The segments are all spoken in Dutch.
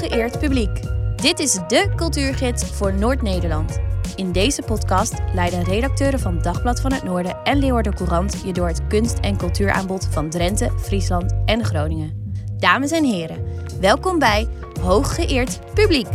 Hooggeëerd publiek. Dit is de cultuurgids voor Noord-Nederland. In deze podcast leiden redacteuren van Dagblad van het Noorden en Leeuwarden Courant je door het kunst- en cultuuraanbod van Drenthe, Friesland en Groningen. Dames en heren, welkom bij Hooggeëerd publiek.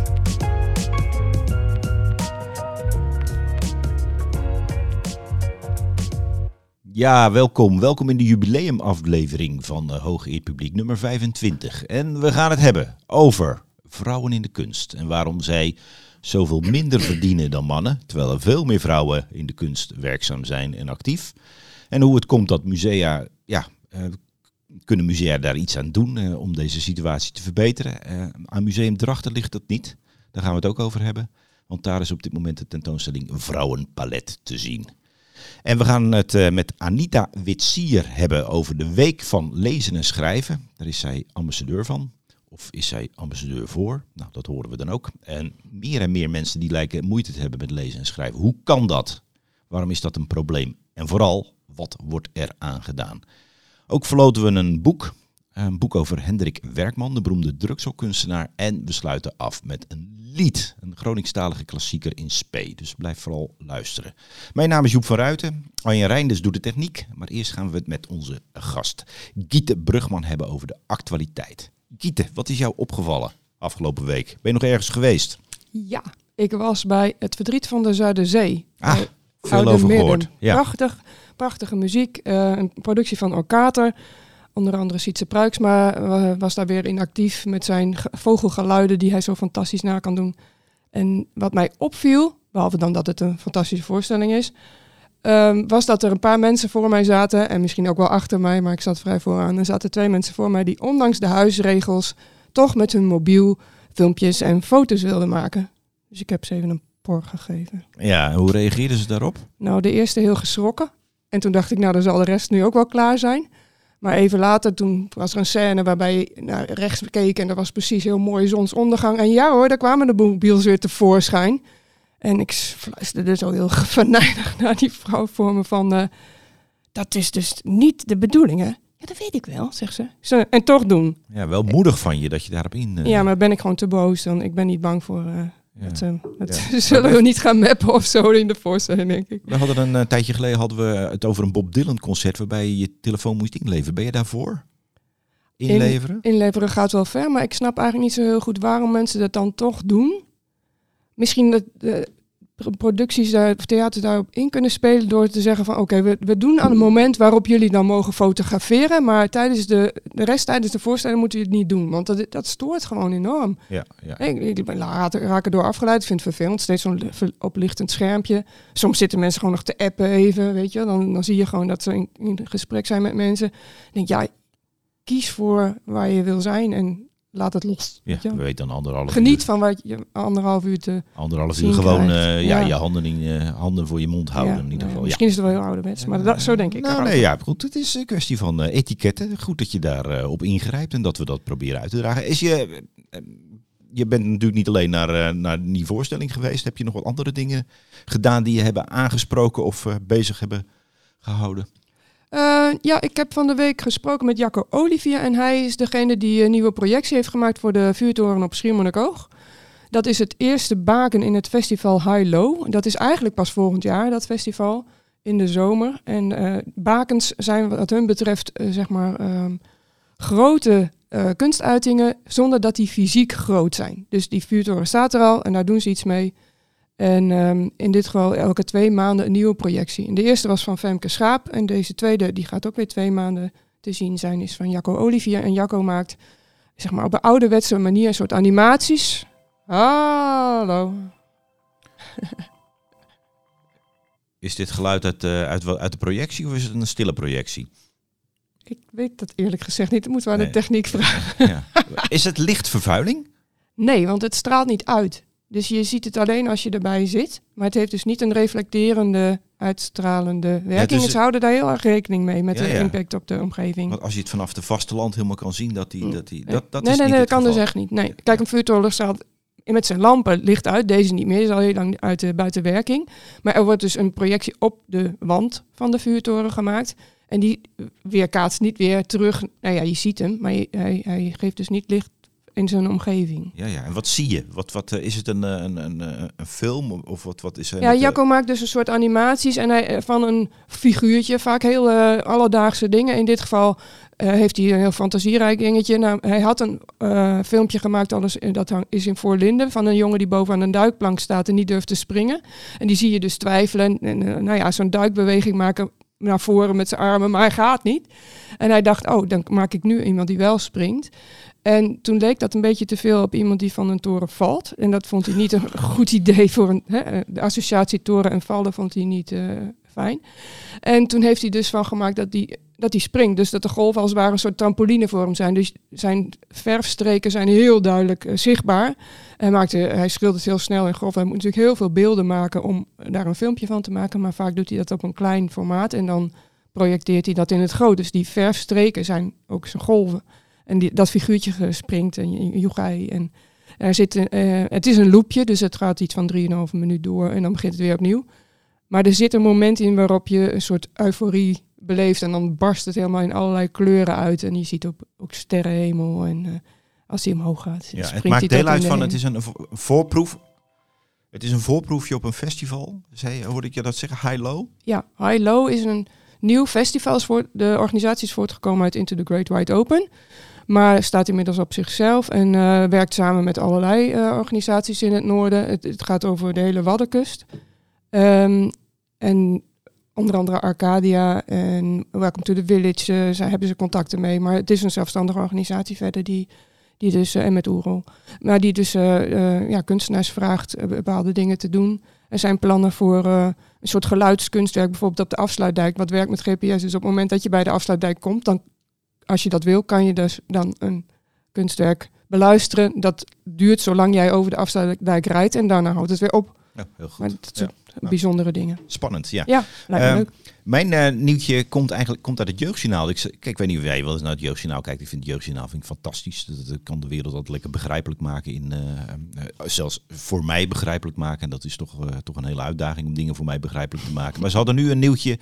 Ja, welkom. Welkom in de jubileumaflevering van uh, Hooggeëerd Publiek nummer 25. En we gaan het hebben over vrouwen in de kunst en waarom zij zoveel minder verdienen dan mannen, terwijl er veel meer vrouwen in de kunst werkzaam zijn en actief. En hoe het komt dat musea, ja, uh, kunnen musea daar iets aan doen uh, om deze situatie te verbeteren. aan Museum Drachten ligt dat niet. Daar gaan we het ook over hebben. Want daar is op dit moment de tentoonstelling Vrouwenpalet te zien. En we gaan het met Anita Witsier hebben over de Week van Lezen en Schrijven. Daar is zij ambassadeur van. Of is zij ambassadeur voor? Nou, dat horen we dan ook. En meer en meer mensen die lijken moeite te hebben met lezen en schrijven. Hoe kan dat? Waarom is dat een probleem? En vooral, wat wordt er aan gedaan? Ook verloten we een boek. Een boek over Hendrik Werkman, de beroemde drukselkunstenaar. En we sluiten af met een lied. Een Groningstalige klassieker in spe. Dus blijf vooral luisteren. Mijn naam is Joep van Ruiten. Arjen Reinders doet de techniek. Maar eerst gaan we het met onze gast Giete Brugman hebben over de actualiteit. Giete, wat is jou opgevallen afgelopen week? Ben je nog ergens geweest? Ja, ik was bij Het Verdriet van de Zuiderzee. Ah, veel over gehoord. Ja. Prachtig, prachtige muziek. Uh, een productie van Orkater. Onder andere Sietse Pruiksma was daar weer in actief met zijn vogelgeluiden die hij zo fantastisch na kan doen. En wat mij opviel, behalve dan dat het een fantastische voorstelling is, um, was dat er een paar mensen voor mij zaten, en misschien ook wel achter mij, maar ik zat vrij vooraan. Er zaten twee mensen voor mij die ondanks de huisregels toch met hun mobiel filmpjes en foto's wilden maken. Dus ik heb ze even een por gegeven. Ja, hoe reageerden ze daarop? Nou, de eerste heel geschrokken. En toen dacht ik, nou, dan zal de rest nu ook wel klaar zijn. Maar even later, toen was er een scène waarbij je naar rechts keek en er was precies heel mooi zonsondergang. En ja hoor, daar kwamen de mobiels weer tevoorschijn. En ik fluisterde zo heel venijnig naar die vrouw voor me van... Uh, dat is dus niet de bedoeling, hè? Ja, dat weet ik wel, zegt ze. En toch doen. Ja, wel moedig van je dat je daarop in... Uh... Ja, maar ben ik gewoon te boos. Dan, ik ben niet bang voor... Uh, het, uh, het ja. zullen we niet gaan mappen of zo in de voorstelling, denk ik. We hadden een uh, tijdje geleden hadden we het over een Bob Dylan concert waarbij je je telefoon moest inleveren. Ben je daarvoor? Inleveren? In, inleveren gaat wel ver, maar ik snap eigenlijk niet zo heel goed waarom mensen dat dan toch doen. Misschien dat de producties daar, of theaters daarop in kunnen spelen door te zeggen van oké, we, we doen aan het moment waarop jullie dan mogen fotograferen, maar tijdens de, de rest tijdens de voorstelling moeten jullie het niet doen, want dat, dat stoort gewoon enorm. Ja, ja. Ik, ik raak, door afgeleid, vind het vervelend, steeds zo'n oplichtend schermpje. Soms zitten mensen gewoon nog te appen even, weet je, dan, dan zie je gewoon dat ze in, in gesprek zijn met mensen. Ik denk ja, kies voor waar je wil zijn en laat het los. Ja, we weten dan anderhalf Geniet van wat je anderhalf uur te Anderhalf uur gewoon uh, ja. ja. je handen, in, uh, handen voor je mond houden in ieder geval. Misschien is het wel heel ouderwets, maar dat, zo denk ik. Nou nee, ja, goed. Het is een kwestie van uh, etiketten. Goed dat je daarop op ingrijpt en dat we dat proberen uit te dragen. Is je, je bent natuurlijk niet alleen naar, naar die voorstelling geweest. Heb je nog wat andere dingen gedaan die je hebben aangesproken of bezig hebben gehouden? Uh, ja, ik heb van de week gesproken met Jacco Olivier en hij is degene die een nieuwe projectie heeft gemaakt voor de vuurtoren op Schiermonnikoog. Dat is het eerste baken in het festival High Low. Dat is eigenlijk pas volgend jaar, dat festival, in de zomer. En uh, bakens zijn wat hun betreft, uh, zeg maar, um, grote kunstuitingen zonder dat die fysiek groot zijn. Dus die vuurtoren staat er al en daar doen ze iets mee. En um, in dit geval elke twee maanden een nieuwe projectie. En de eerste was van Femke Schaap. En deze tweede, die gaat ook weer twee maanden te zien zijn, is van Jacco Olivier. En Jacco maakt, zeg maar, op een ouderwetse manier een soort animaties. Hallo. is dit geluid uit, uh, uit, uit de projectie of is het een stille projectie? Ik weet dat eerlijk gezegd niet. Dat moeten we aan de techniek vragen. Ja. Is het lichtvervuiling? Nee, want het straalt niet uit. Dus je ziet het alleen als je erbij zit. Maar het heeft dus niet een reflecterende, uitstralende werking. Ja, Ze houden daar heel erg rekening mee met de impact op de omgeving. Want als je het vanaf de vasteland helemaal kan zien, dat die... Dat die dat, dat nee, is nee, nee, dat kan dus echt niet. Nee. Kijk, een vuurtoren straalt met zijn lampen licht uit. Deze niet meer, is al heel lang uit de buitenwerking. Maar er wordt dus een projectie op de wand van de vuurtoren gemaakt. En die weerkaatst niet weer terug. Nou ja, je ziet hem, maar hij, hij geeft dus niet licht in zijn omgeving. Ja, ja. En wat zie je? Wat, wat, eh, is het een, eh, een, een, eh, een film of wat, wat is er? Ja, Jacco maakt dus een soort animaties en hij, van een figuurtje, vaak heel alledaagse dingen. In dit geval heeft hij een heel fantasierijk dingetje. Nou, hij had een filmpje gemaakt, alles, dat hang- is in Voorlinden, van een jongen die bovenaan een duikplank staat en niet durft te springen. En die zie je dus twijfelen en eh, nou ja, zo'n duikbeweging maken naar voren met zijn armen, maar hij gaat niet. En hij dacht, oh, dan maak ik nu iemand die wel springt. En toen leek dat een beetje te veel op iemand die van een toren valt. En dat vond hij niet een goed idee voor een, hè, de associatie toren en vallen vond hij niet eh, fijn. En toen heeft hij dus van gemaakt dat hij dat hij springt. Dus dat de golven als het ware een soort trampoline voor hem zijn. Dus zijn verfstreken zijn heel duidelijk eh, zichtbaar. Hij, maakte, hij schildert heel snel en grof. Hij moet natuurlijk heel veel beelden maken om daar een filmpje van te maken. Maar vaak doet hij dat op een klein formaat. En dan projecteert hij dat in het groot. Dus die verfstreken zijn ook zijn golven. En die, dat figuurtje springt en Yogai. En er zit, een, eh, het is een loopje, dus het gaat iets van 3,5 minuut door. En dan begint het weer opnieuw. Maar er zit een moment in waarop je een soort euforie beleeft. En dan barst het helemaal in allerlei kleuren uit. En je ziet ook, ook sterrenhemel. En eh, als hij omhoog gaat, Ja, springt het maakt deel uit van, het is een vo- voorproef. Het is een voorproefje op een festival. Zei, hoorde ik je dat zeggen? High-low? Ja, High Low is een nieuw festival. De organisatie is voortgekomen uit Into the Great Wide Open. Maar staat inmiddels op zichzelf en eh, werkt samen met allerlei eh, organisaties in het noorden. Het, gaat over de hele Waddenkust. Ehm, en onder andere Arcadia en Welcome to the Village eh, zij hebben ze contacten mee. Maar het is een zelfstandige organisatie verder die, die dus, en met Oerol, maar die dus ja, kunstenaars vraagt bepaalde dingen te doen. Er zijn plannen voor een soort geluidskunstwerk, bijvoorbeeld op de afsluitdijk, wat werkt met GPS. Dus op het moment dat je bij de afsluitdijk komt, dan, als je dat wil, kan je dus dan een kunstwerk beluisteren. Dat duurt zolang jij over de afsluitdijk rijdt en daarna houdt het weer op. Ja, heel goed. Maar dat Ja. soort bijzondere dingen. Spannend, ja. Ja, lijkt me Ehm, leuk. Mijn eh, nieuwtje komt eigenlijk komt uit het Jeugdjournaal. Ik, kijk, ik weet niet of jij wel eens naar het Jeugdjournaal kijkt. Ik vind het Jeugdjournaal vind ik fantastisch. Dat, kan de wereld altijd lekker begrijpelijk maken. In, eh, eh, zelfs voor mij begrijpelijk maken. En dat is toch, toch een hele uitdaging om dingen voor mij begrijpelijk te maken. Maar ze hadden nu een nieuwtje.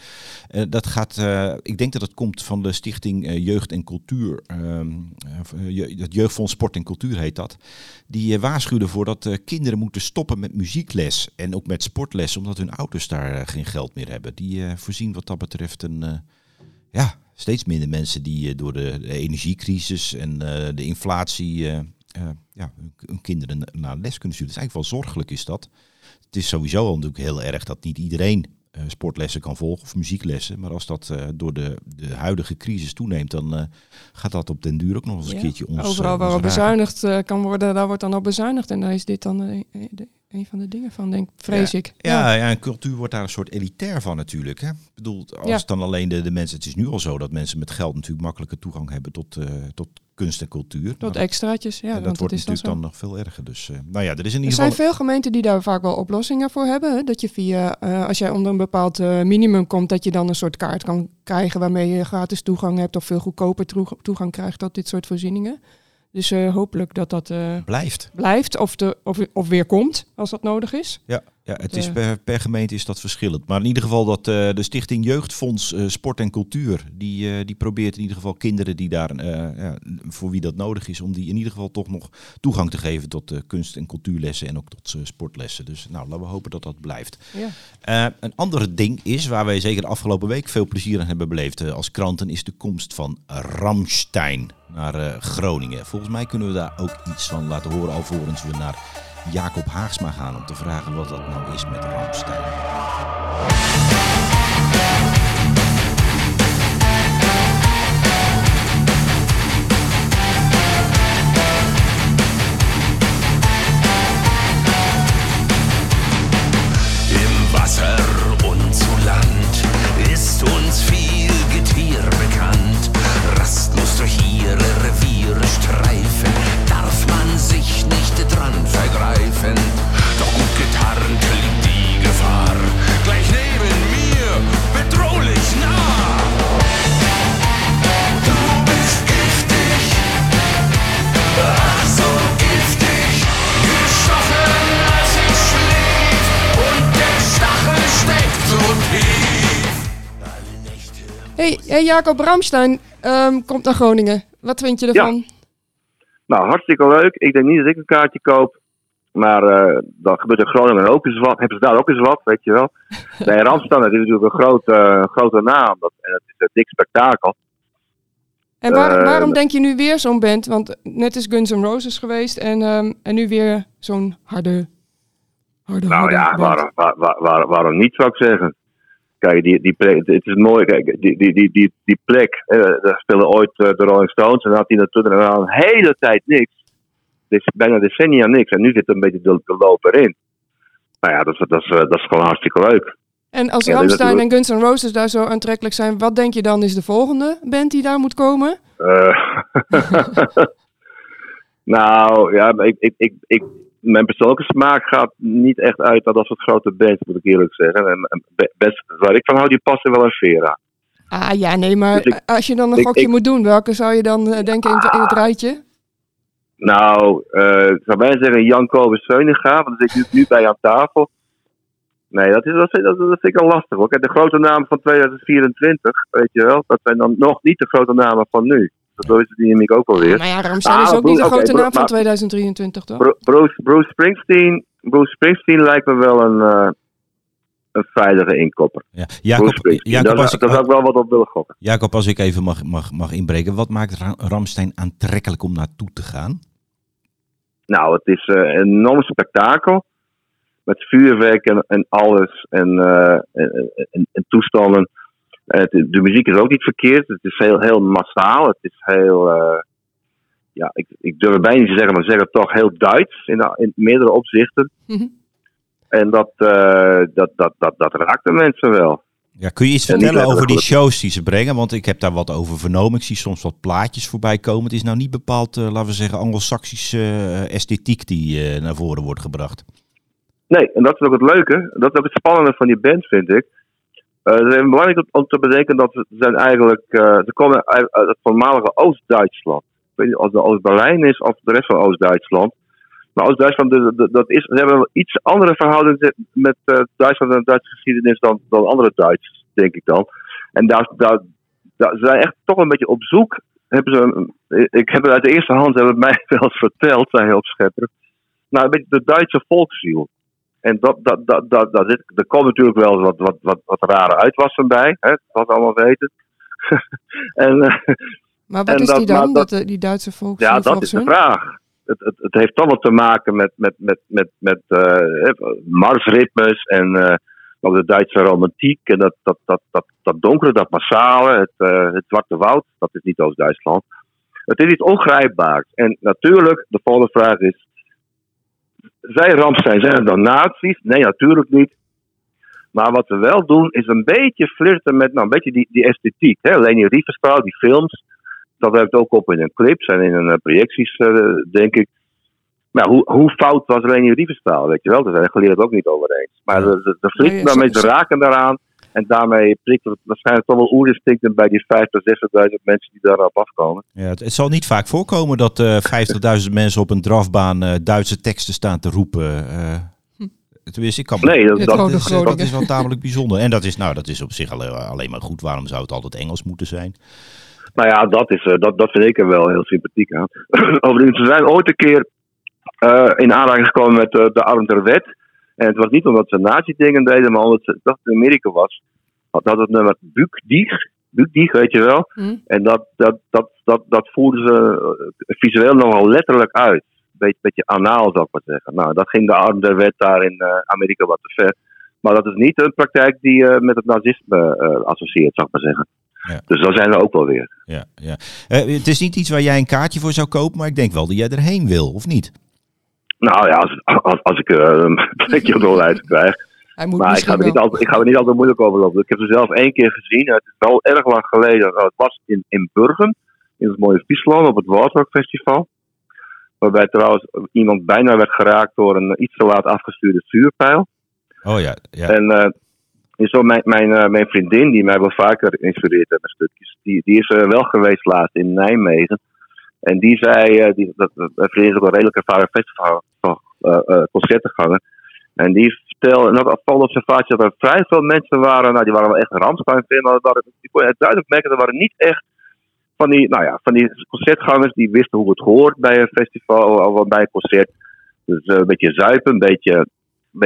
dat gaat, ik denk dat het komt van de stichting Jeugd en Cultuur. ehm, eh, het Jeugdfonds Sport en Cultuur heet dat. Die waarschuwden voor dat kinderen moeten stoppen met muziekles. En ook met sportles. Omdat hun ouders daar geen geld meer hebben. Die voorzien wat dat betreft een... eh, ja, steeds minder mensen die eh, door de, de energiecrisis en eh, de inflatie ja, hun, kinderen na- naar les kunnen sturen. Het is eigenlijk wel zorgelijk is dat. Het is sowieso al natuurlijk heel erg dat niet iedereen sportlessen kan volgen of muzieklessen. Maar als dat door de, de huidige crisis toeneemt, dan gaat dat op den duur ook nog eens een keertje ons Overal waar raken. bezuinigd kan worden, daar wordt dan op bezuinigd. En daar is dit dan een, een, van de dingen van, denk vrees ik. Ja, ja, en cultuur wordt daar een soort elitair van natuurlijk. Hè? Ik bedoel, als Ja. dan alleen de, de mensen... Het is nu al zo dat mensen met geld natuurlijk makkelijker toegang hebben tot, eh, tot kunst en cultuur. Tot Nou, extraatjes, ja. en dat wordt is natuurlijk dan nog veel erger. Dus eh, nou ja, er is in Er ieder zijn geval... veel gemeenten die daar vaak wel oplossingen voor hebben. Hè? Dat je via, eh, als jij onder een bepaald minimum komt, dat je dan een soort kaart kan krijgen waarmee je gratis toegang hebt of veel goedkoper toeg- toegang krijgt tot dit soort voorzieningen. Dus eh, hopelijk dat dat eh, Blijft. blijft of, de, of, of weer komt als dat nodig is. Ja, ja het is eh, per, per gemeente is dat verschillend. Maar in ieder geval dat eh, de Stichting Jeugdfonds eh, Sport en Cultuur, die, die probeert in ieder geval kinderen die daar, ja, voor wie dat nodig is, om die in ieder geval toch nog toegang te geven tot kunst- en cultuurlessen en ook tot sportlessen. Dus nou, laten we hopen dat dat blijft. Ja. Een ander ding is, waar wij zeker de afgelopen week veel plezier aan hebben beleefd als kranten, is de komst van Ramstein naar Groningen. Volgens mij kunnen we daar ook iets van laten horen, alvorens we naar Jacob Haagsma gaan om te vragen wat dat nou is met Ramstein. Im Wasser und zu Land ist uns viel Getier bekannt. Rast muss durch ihre Reviere streifen, sich nicht dran vergreifen. Doch gut getarnt liegt die Gefahr, gleich neben mir, bedrohlich nah. Du bist giftig, ach so giftig, gestochen als ich schlief und der Stachel steckt so tief. Hey, hey Jacob Ramstein ehm, komt naar Groningen. Wat vind je ervan? Nou, hartstikke leuk. Ik denk niet dat ik een kaartje koop. Maar eh, dan gebeurt in Groningen ook eens wat. Hebben ze daar ook eens wat, weet je wel. Ramstein dat is natuurlijk een grote, eh, grote naam. Dat, en het is een dik spektakel. En waar- Eh, waarom denk je nu weer zo'n band? Want net is Guns N' Roses geweest en, ehm, en nu weer zo'n harde, harde, Nou harde ja, waarom, waar, waar, waar- waarom niet, zou ik zeggen. Kijk, die, die plek, het is mooi. Kijk, die, die, die, die, die plek, eh, daar speelden ooit eh, de Rolling Stones. En had hij natuurlijk al een hele tijd niks. Dus bijna decennia niks. En nu zit er een beetje de, de loop erin. Nou ja, dat, is- dat, is, eh, dat is gewoon hartstikke leuk. En als Ja, en. Guns N' Roses daar zo aantrekkelijk zijn, wat denk je dan is de volgende band die daar moet komen? Eh, nou, ja, ik, ik, ik, mijn persoonlijke smaak gaat niet echt uit naar dat soort grote bands, moet ik eerlijk zeggen. En, en be- best waar ik van hou, die passen wel in Vera. Ah ja, nee, maar Dus ik- als je dan een ik- gokje ik- moet doen, welke zou je dan eh, denken in, het- in het rijtje? Nou, eh ik zou bijna zeggen Jan Kobus Zeuninga, want dan zit ik nu, bij aan tafel. Nee, dat, is, dat, vind, dat, dat vind ik al lastig hoor. Kijk, de grote namen van 2024, weet je wel, dat zijn dan nog niet de grote namen van nu. Dat is de dynamiek ook alweer. Maar ja, Rammstein Ah, is ook Bruce- niet de oké, grote naam van maar- 2023, toch? Bru- Bruce, Bruce, Springsteen, Bruce Springsteen lijkt me wel een, eh, een veilige inkopper. Ja. Jacob. Jacob, daar, als ik, daar zou ik wel wat op willen gokken. Jacob, als ik even mag, mag, mag inbreken. Wat maakt Ra- Ramstein aantrekkelijk om naartoe te gaan? Nou, het is eh, een enorm spektakel. Met vuurwerk en, en alles. En, eh, en, en- en toestanden. En het- de muziek is ook niet verkeerd. Het is heel, heel massaal. Het is heel. eh, ja, ik, ik durf het bijna niet te zeggen, maar zeg het toch heel Duits in, in meerdere opzichten. Mhm. En dat, eh, dat, dat, dat, dat raakt de mensen wel. Ja, kun je iets vertellen over die shows die ze brengen? Want ik heb daar wat over vernomen. Ik zie soms wat plaatjes voorbij komen. Het is nou niet bepaald, eh, laten we zeggen, anglo-saxische eh, esthetiek die eh, naar voren wordt gebracht. Nee, en dat is ook het leuke. Dat is ook het spannende van die band, vind ik. Eh, het is even belangrijk om- te bedenken dat ze zijn eigenlijk. eh, ze komen uit, het voormalige Oost-Duitsland. Ik weet niet of het Oost-Berlijn is of de rest van Oost-Duitsland. Maar Oost-Duitsland, dat is, ze hebben wel iets andere verhoudingen met eh, Duitsland en Duitse geschiedenis dan, dan andere Duitsers, denk ik dan. En daar, daar, ze zijn echt toch een beetje op zoek. Hebben ze, een- ik heb het uit de eerste hand, ze hebben mij wel verteld, zijn heel schepper. Nou, een beetje de Duitse volksziel. En dat, dat, dat, dat, dat zit, er komt natuurlijk wel wat, wat, wat, wat rare uitwassen bij, hè, wat we allemaal weten. en eh, Maar wat En is dat- die dan, dat- dat, eh, die Duitse volks? ja, dat is de vraag. Het, het, het heeft wat te maken met, met, met, met, met eh, marsritmes en ook de Duitse romantiek. En dat, dat, dat, dat, dat donkere, dat massale, het, het Zwarte Woud, dat is niet Oost-Duitsland. Het is iets ongrijpbaars. En natuurlijk, de volgende vraag is: zijn Ramstein, zijn het dan nazi's? Nee, natuurlijk niet. Maar wat we wel doen, is een beetje flirten met nou, een beetje die, die esthetiek. Hè? Leni Riefenstahl, die films. Dat heeft ook op in een clips en in een eh, projecties, eh, denk ik. Maar hoe, hoe fout was Leni Riefenstahl, weet je wel? Daar zijn de geleerden het ook niet over eens. Maar de, de, daarmee, ze raken daaraan. En daarmee prikt het waarschijnlijk toch wel oerinstincten bij die 50.000, 60.000 mensen die daarop afkomen. Ja, het, het zal niet vaak voorkomen dat eh 50.000 mensen op een drafbaan eh, Duitse teksten staan te roepen. eh. Tenminste, ik kan Nee, dat, is, dat is wel tamelijk bijzonder. En dat is, nou, dat is op zich alleen, alleen maar goed. Waarom zou het altijd Engels moeten zijn? Nou ja, dat, is, eh, dat, dat vind ik er wel heel sympathiek aan. Overigens, we zijn ooit een keer eh, in aanraking gekomen met de Arnter Wet. En het was niet omdat ze nazi-dingen deden, maar omdat ze, dat het in Amerika was. Had dat het nummer Bukdieg. Bukdieg, weet je wel. Hm? En dat, dat, dat, dat, dat voerden ze eh, visueel nogal letterlijk uit. Beetje, beetje anaal, zou ik maar zeggen. Nou, dat ging de Arnter Wet daar in eh, Amerika wat te ver. Maar dat is niet een praktijk die eh, met het nazisme eh, associeert, zou ik maar zeggen. Ja. Dus daar zijn we ook wel weer. Ja, ja. Het is niet iets waar jij een kaartje voor zou kopen, maar ik denk wel dat jij erheen wil, of niet? Nou ja, als, als, als ik eh, een plekje op de lijst krijg. Hij moet Maar ik ga, er niet wel. altijd, ik ga er niet altijd moeilijk over lopen. Ik heb ze zelf één keer gezien. Het is wel erg lang geleden. Nou, het was in, in Burgen, in het mooie Friesland, op het Wartrock Festival. Waarbij trouwens iemand bijna werd geraakt door een iets te laat afgestuurde vuurpijl. Oh ja, ja. En eh, is zo mijn, mijn, eh, mijn vriendin, die mij wel vaker inspireert met stukjes, die, die is er wel geweest laatst in Nijmegen. En die zei, eh, die, dat, dat, mijn vriendin is ook een redelijk ervaren festival van eh, eh, concertenganger. En die vertelde, en dat valt observatie, dat er vrij veel mensen waren, nou die waren wel echt Ramstein fan, maar dat waren, die kon je duidelijk merken, dat waren niet echt van die, nou ja, van die concertgangers die wisten hoe het hoort bij een festival of bij een concert. Dus eh, een beetje zuipen, een beetje, een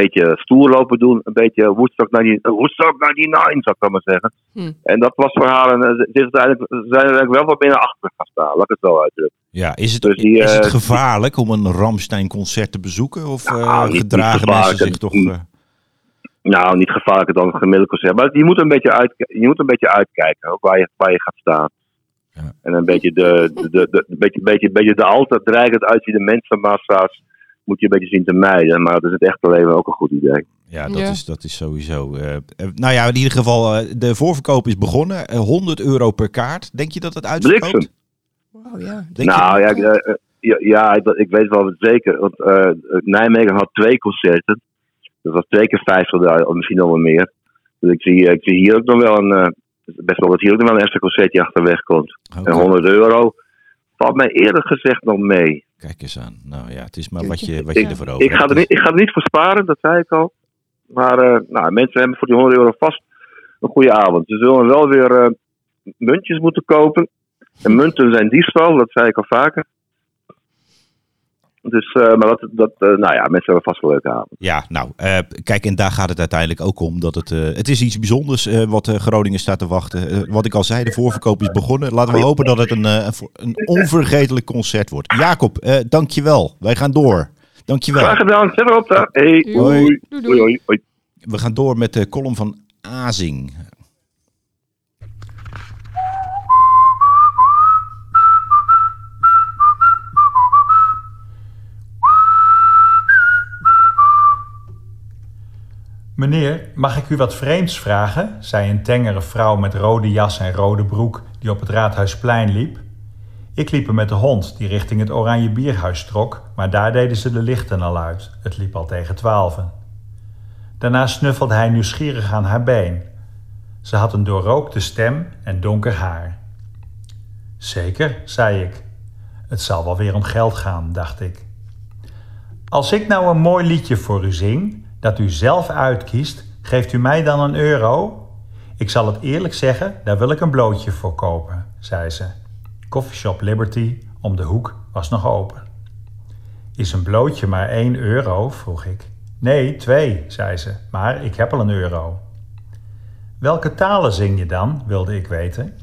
beetje stoer lopen doen, een beetje Woodstock 99, Woodstock 99 zou ik dan maar zeggen. Hm. En dat was voor haar, een, ze zijn er eigenlijk wel wat binnen achter gaan staan, laat ik het zo uitdrukken. Ja, is het, Dus die, is het eh, gevaarlijk om een Ramstein-concert te bezoeken? Of eh, Nou, niet- niet gedragen mensen zich toch... eh, Nou, niet gevaarlijker dan een gemiddeld concert. Maar je moet een beetje, uit, je moet een beetje uitkijken ook waar, je, waar je gaat staan. Ja. En een beetje de, de, de, de, een beetje, beetje, beetje de altijd dreigend uitziende mensenmassa's moet je een beetje zien te mijden. Maar dat is het echte leven ook een goed idee. Ja, dat, Ja. Is, dat is sowieso. eh, eh, nou ja, in ieder geval, eh, de voorverkoop is begonnen. Eh, 100 euro per kaart. Denk je dat het uitverkoopt? Bliksem. Wauw, ja. Denk nou ja, ik, eh, eh, ja, ja ik, ik weet wel zeker. Want eh, Nijmegen had twee concerten. Dat was twee keer 50.000, of misschien nog wel meer. Dus ik zie, ik zie hier ook nog wel een. best wel dat hier ook nog wel een extra concertje achterweg komt. Oké, En 100 euro valt mij eerlijk gezegd nog mee. Kijk eens aan. Nou ja, het is maar wat je, wat je ik- ervoor over Ik ga, hebt. er niet, ik ga er niet voor sparen, dat zei ik al. Maar eh, nou, mensen hebben voor die 100 euro vast een goede avond. Ze zullen wel weer eh, muntjes moeten kopen. En munten zijn diefstal, dat zei ik al vaker. Dus, eh, maar dat, dat eh, nou ja, mensen hebben vast wel leuke avond. Ja, nou, eh, kijk, en daar gaat het uiteindelijk ook om. Dat het, eh, het is iets bijzonders eh, wat Groningen staat te wachten. Wat ik al zei, de voorverkoop is begonnen. Laten we hopen dat het een, eh, een onvergetelijk concert wordt. Jacob, eh dankjewel. Wij gaan door. Dankjewel. Graag gedaan, zet erop daar. Hey, Doei. hoi. Doei, Hoi, doei. hoi, hoi. We gaan door met de column van Azing. Meneer, mag ik u wat vreemds vragen? zei een tengere vrouw met rode jas en rode broek die op het Raadhuisplein liep. Ik liep er met de hond die richting het Oranje Bierhuis trok, maar daar deden ze de lichten al uit. Het liep al tegen twaalfen. Daarna snuffelde hij nieuwsgierig aan haar been. Ze had een doorrookte stem en donker haar. Zeker, zei ik. Het zal wel weer om geld gaan, dacht ik. Als ik nou een mooi liedje voor u zing, dat u zelf uitkiest, geeft u mij dan een euro? Ik zal het eerlijk zeggen, daar wil ik een blootje voor kopen, zei ze. Coffeeshop Liberty om de hoek was nog open. Is een blootje maar één euro? vroeg ik. Nee, twee, zei ze, maar ik heb al een euro. Welke talen zing je dan? wilde ik weten.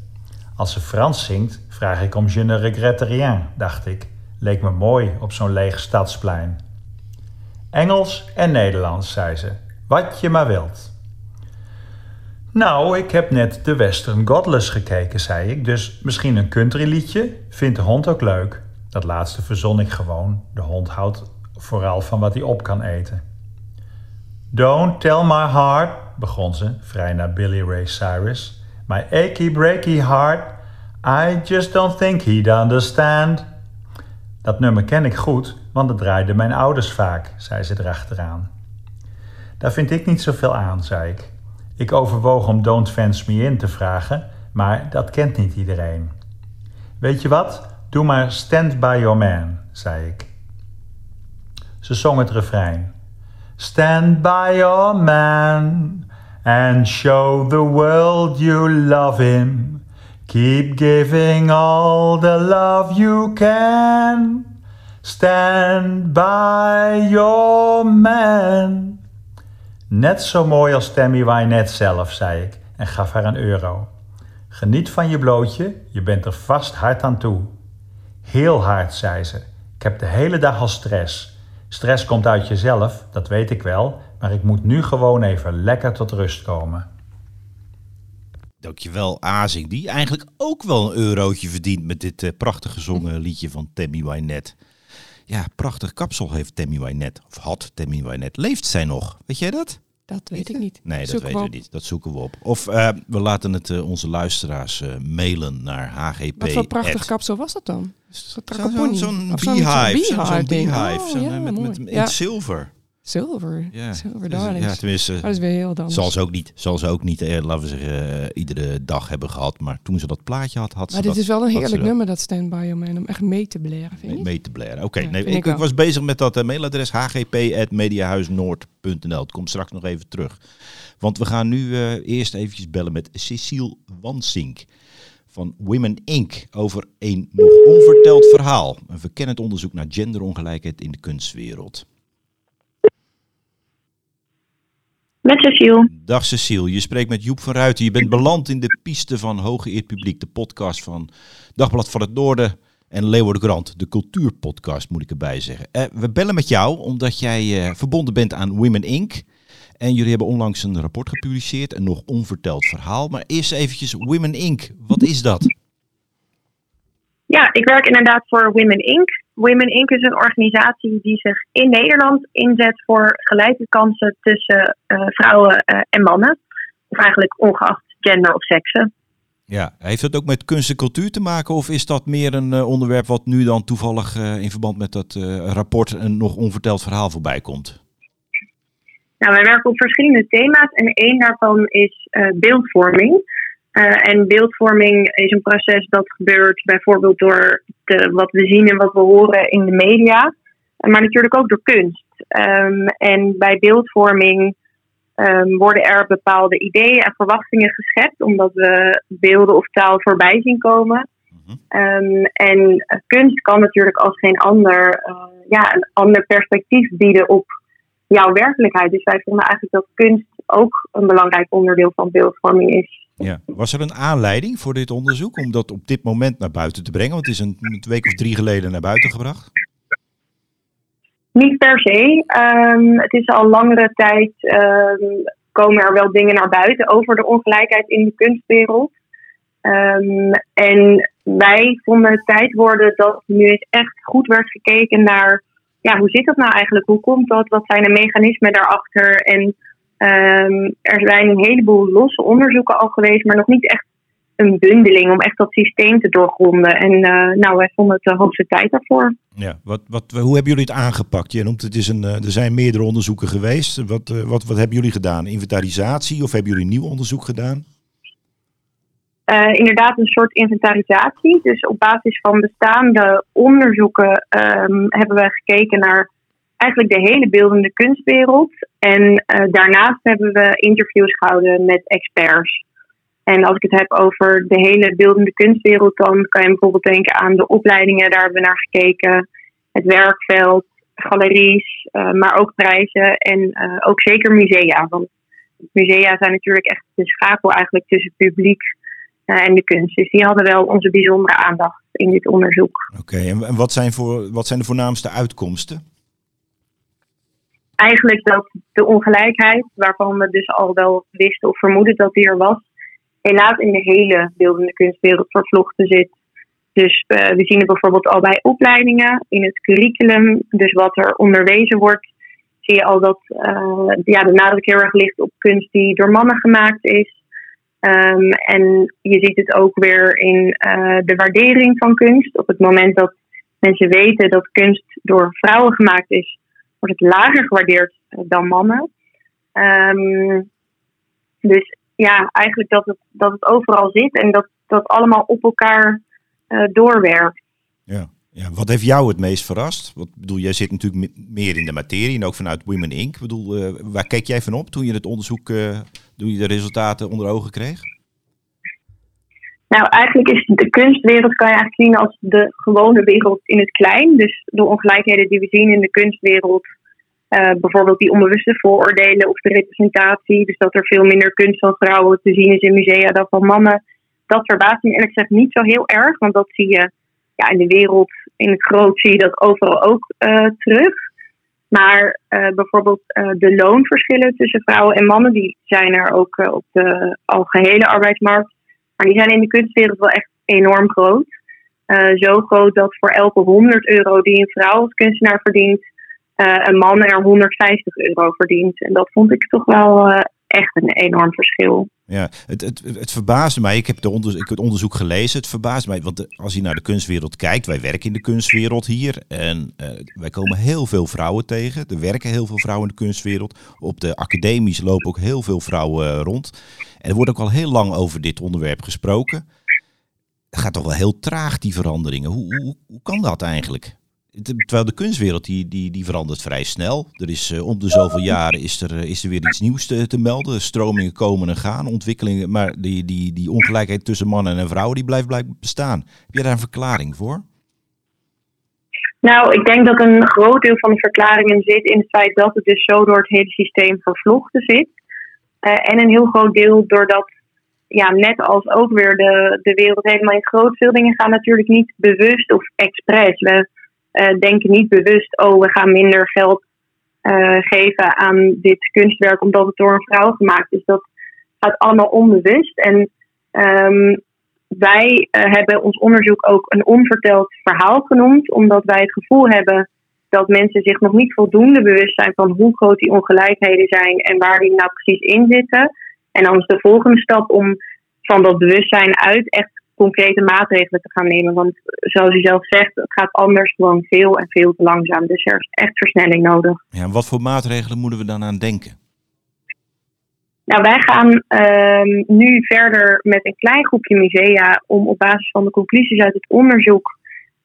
Als ze Frans zingt, vraag ik om je ne regrette rien, dacht ik. Leek me mooi op zo'n leeg stadsplein. Engels en Nederlands, zei ze. Wat je maar wilt. Nou, ik heb net de Western Godless gekeken, zei ik, dus misschien een countryliedje? Vindt de hond ook leuk? Dat laatste verzon ik gewoon. De hond houdt vooral van wat hij op kan eten. Don't tell my heart, begon ze, vrij naar Billy Ray Cyrus. My achy breaky heart, I just don't think he'd understand. Dat nummer ken ik goed, want dat draaiden mijn ouders vaak, zei ze erachteraan. Daar vind ik niet zoveel aan, zei ik. Ik overwoog om Don't Fence Me In te vragen, maar dat kent niet iedereen. Weet je wat? Doe maar Stand By Your Man, zei ik. Ze zong het refrein. Stand by your man and show the world you love him. Keep giving all the love you can. Stand by your man. Net zo mooi als Tammy Wynette zelf, zei ik en gaf haar een euro. Geniet van je blootje, je bent er vast hard aan toe. Heel hard, zei ze. Ik heb de hele dag al stress. Stress komt uit jezelf, dat weet ik wel, maar ik moet nu gewoon even lekker tot rust komen. Dankjewel, Azing. Die eigenlijk ook wel een eurotje verdient met dit eh, prachtig gezongen liedje van Tammy Wynette. Ja, prachtig kapsel heeft Tammy Wynette. Of had Tammy Wynette. Leeft zij nog? Weet jij dat? Dat weet ik niet. Nee, dat Zoeken weten we niet. Dat zoeken we op. Of eh, we laten het eh, onze luisteraars eh, mailen naar hgp. Wat voor prachtig kapsel was dat dan? Zo'n trakapony? Zo'n Of zo'n- beehive. zo'n ding. beehive. Oh, ja, met, met, mooi. in Ja, zilver. Zilver. Ja. Zilver darlings. ja, tenminste, Maar dat is weer heel anders. zal ze ook niet, zal ze ook niet eh, laten we zeggen, eh, iedere dag hebben gehad. Maar toen ze dat plaatje had, had ze Maar dit dat is wel een heerlijk dat nummer, dat Stand By Man, om echt mee te blaren, vind je mee, te blaren. Oké, Ja, nee, ik, ik was bezig met dat eh, mailadres hgp.mediahuisnoord.nl. Het komt straks nog even terug. Want we gaan nu eh, eerst eventjes bellen met Cecile Wansink van Women Inc. over een nog onverteld verhaal. Een verkennend onderzoek naar genderongelijkheid in de kunstwereld. Met Cecile. Dag Cecile, je spreekt met Joep van Ruiten. Je bent beland in de piste van Hoge Publiek, de podcast van Dagblad van het Noorden en Leeuwarden Grant, de cultuurpodcast moet ik erbij zeggen. Uh, we bellen met jou omdat jij uh, verbonden bent aan Women Inc. En jullie hebben onlangs een rapport gepubliceerd, een nog onverteld verhaal. Maar eerst eventjes Women Inc. Wat is dat? Ja, ik werk inderdaad voor Women Inc. Women Inc. is een organisatie die zich in Nederland inzet voor gelijke kansen tussen uh, vrouwen uh, en mannen. Of eigenlijk ongeacht gender of seksen. Ja, heeft dat ook met kunst en cultuur te maken? Of is dat meer een uh, onderwerp wat nu dan toevallig in verband met dat rapport een nog onverteld verhaal voorbij komt? Nou, wij werken op verschillende thema's en één daarvan is beeldvorming. Uh, en beeldvorming is een proces dat gebeurt bijvoorbeeld door de, wat we zien en wat we horen in de media, maar natuurlijk ook door kunst. Um, en bij beeldvorming um, worden er bepaalde ideeën en verwachtingen geschept, omdat we beelden of taal voorbij zien komen. Um, en kunst kan natuurlijk als geen ander uh, ja, een ander perspectief bieden op jouw werkelijkheid. Dus wij vinden eigenlijk dat kunst ook een belangrijk onderdeel van beeldvorming is. Ja. Was er een aanleiding voor dit onderzoek om dat op dit moment naar buiten te brengen? Want het is een, week of drie geleden naar buiten gebracht. Niet per se. Um, het is al langere tijd um, komen er wel dingen naar buiten over de ongelijkheid in de kunstwereld. Um, en wij vonden het tijd worden dat nu echt goed werd gekeken naar ja, hoe zit dat nou eigenlijk? Hoe komt dat? Wat zijn de mechanismen daarachter? En Um, er zijn een heleboel losse onderzoeken al geweest, maar nog niet echt een bundeling om echt dat systeem te doorgronden. En uh, nou, wij vonden het de hoogste tijd daarvoor. Ja, wat, wat, hoe hebben jullie het aangepakt? Je noemt het is een, uh, er zijn meerdere onderzoeken geweest. Wat, uh, wat, wat hebben jullie gedaan? Inventarisatie of hebben jullie nieuw onderzoek gedaan? inderdaad, een soort inventarisatie. Dus op basis van bestaande onderzoeken um, hebben we gekeken naar eigenlijk de hele beeldende kunstwereld. En uh, daarnaast hebben we interviews gehouden met experts. En als ik het heb over de hele beeldende kunstwereld, dan kan je bijvoorbeeld denken aan de opleidingen, daar hebben we naar gekeken. Het werkveld, galeries, uh, maar ook prijzen en uh, ook zeker musea. Want musea zijn natuurlijk echt de schakel eigenlijk tussen publiek en de kunst. Dus die hadden wel onze bijzondere aandacht in dit onderzoek. Oké, en wat zijn, voor, wat zijn de voornaamste uitkomsten? Eigenlijk dat de ongelijkheid, waarvan we dus al wel wisten of vermoeden dat die er was, helaas in de hele beeldende kunstwereld vervlochten zit. Dus uh, we zien het bijvoorbeeld al bij opleidingen, in het curriculum, dus wat er onderwezen wordt, zie je al dat uh, ja, de nadruk heel erg ligt op kunst die door mannen gemaakt is. Um, en je ziet het ook weer in uh, de waardering van kunst. Op het moment dat mensen weten dat kunst door vrouwen gemaakt is, wordt het lager gewaardeerd eh, dan mannen. Um, dus ja, eigenlijk dat het, dat het overal zit en dat dat allemaal op elkaar uh, doorwerkt. Ja. ja, wat heeft jou het meest verrast? Wat bedoel, jij zit natuurlijk meer in de materie en ook vanuit Women Inc. bedoel, uh, waar keek jij van op toen je het onderzoek, toen je de resultaten onder ogen kreeg? Nou, eigenlijk is de kunstwereld kan je eigenlijk zien als de gewone wereld in het klein. Dus de ongelijkheden die we zien in de kunstwereld, uh, bijvoorbeeld die onbewuste vooroordelen of de representatie, dus dat er veel minder kunst van vrouwen te zien is in musea dan van mannen, dat verbaast me eerlijk gezegd niet zo heel erg, want dat zie je ja, in de wereld, in het groot zie je dat overal ook uh, terug. Maar uh, bijvoorbeeld de loonverschillen tussen vrouwen en mannen, die zijn er ook op de algehele arbeidsmarkt. Maar die zijn in de kunstwereld wel echt enorm groot. Uh, zo groot dat voor elke 100 euro die een vrouw als kunstenaar verdient, uh, een man er 150 euro verdient. En dat vond ik toch wel uh, echt een enorm verschil. Ja, het, het, het verbaasde mij. Ik heb, de onderzoek, ik het onderzoek gelezen. Het verbaasde mij, want als je naar de kunstwereld kijkt, wij werken in de kunstwereld hier. En uh, wij komen heel veel vrouwen tegen. Er werken heel veel vrouwen in de kunstwereld. Op de academies lopen ook heel veel vrouwen rond. En er wordt ook al heel lang over dit onderwerp gesproken. Het gaat toch wel heel traag, die veranderingen. Hoe, hoe, hoe kan dat eigenlijk? Terwijl de kunstwereld die, die, die verandert vrij snel. Er is uh, om de zoveel jaren is er, is er weer iets nieuws te, te melden. Stromingen komen en gaan, ontwikkelingen. Maar die, die, die ongelijkheid tussen mannen en vrouwen die blijft, blijft bestaan. Heb jij daar een verklaring voor? Nou, ik denk dat een groot deel van de verklaringen zit in het feit dat het dus zo door het hele systeem vervlochten zit. Uh, en een heel groot deel doordat, ja, net als ook weer de, de wereld helemaal in groot, veel dingen gaan natuurlijk niet bewust of expres. We uh, denken niet bewust, oh, we gaan minder geld uh, geven aan dit kunstwerk omdat het door een vrouw gemaakt is. Dat gaat allemaal onbewust. En um, wij uh, hebben ons onderzoek ook een onverteld verhaal genoemd, omdat wij het gevoel hebben dat mensen zich nog niet voldoende bewust zijn van hoe groot die ongelijkheden zijn en waar die nou precies in zitten. En dan is de volgende stap om van dat bewustzijn uit echt concrete maatregelen te gaan nemen. Want zoals u zelf zegt, het gaat anders gewoon veel en veel te langzaam. Dus er is echt versnelling nodig. Ja, en wat voor maatregelen moeten we dan aan denken? Nou, wij gaan uh, nu verder met een klein groepje musea om op basis van de conclusies uit het onderzoek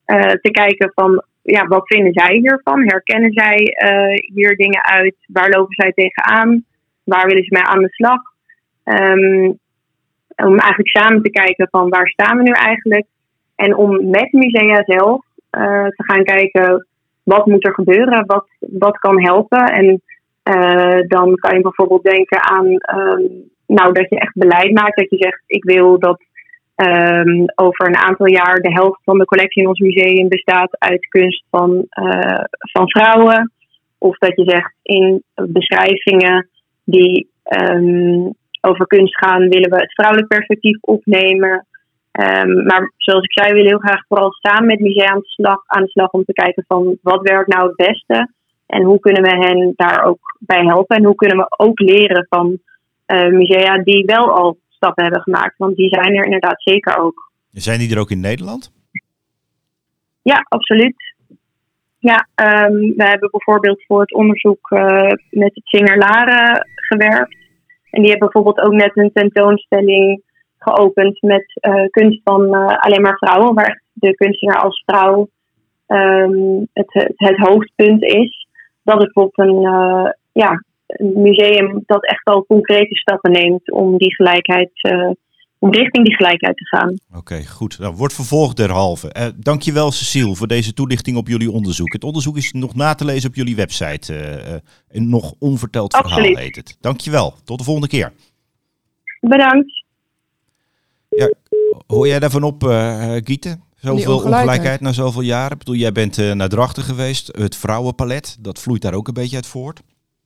uh, te kijken van ja, wat vinden zij hiervan? Herkennen zij uh, hier dingen uit? Waar lopen zij tegenaan? Waar willen ze mee aan de slag? Um, om eigenlijk samen te kijken van waar staan we nu eigenlijk? En om met musea zelf uh, te gaan kijken wat moet er gebeuren? Wat, wat kan helpen? En uh, dan kan je bijvoorbeeld denken aan um, nou, dat je echt beleid maakt. Dat je zegt, ik wil dat um, over een aantal jaar de helft van de collectie in ons museum bestaat uit kunst van, uh, van vrouwen. Of dat je zegt, in beschrijvingen die um, over kunst gaan, willen we het vrouwelijk perspectief opnemen. Um, maar zoals ik zei, we willen heel graag vooral samen met musea aan de, slag, aan de slag om te kijken van wat werkt nou het beste. En hoe kunnen we hen daar ook bij helpen? En hoe kunnen we ook leren van uh, musea die wel al stappen hebben gemaakt? Want die zijn er inderdaad zeker ook. Zijn die er ook in Nederland? Ja, absoluut. Ja, um, we hebben bijvoorbeeld voor het onderzoek uh, met het Singerlaren gewerkt. En die hebben bijvoorbeeld ook net een tentoonstelling geopend met uh, kunst van uh, alleen maar vrouwen, waar de kunstenaar als vrouw um, het, het, het, hoofdpunt is. Dat het bijvoorbeeld een, uh, ja, een museum dat echt al concrete stappen neemt om die gelijkheid, uh, om richting die gelijkheid te gaan. Oké, okay, goed. Nou, wordt vervolgd derhalve. Uh, dankjewel Cecile voor deze toelichting op jullie onderzoek. Het onderzoek is nog na te lezen op jullie website. Uh, een nog onverteld verhaal Absoluut. heet het. Dankjewel. Tot de volgende keer. Bedankt. Ja, hoor jij daarvan op, uh, Giete? Zoveel ongelijkheid. ongelijkheid na zoveel jaren. Ik bedoel, jij bent uh, naar Drachten geweest. Het vrouwenpalet, dat vloeit daar ook een beetje uit voort.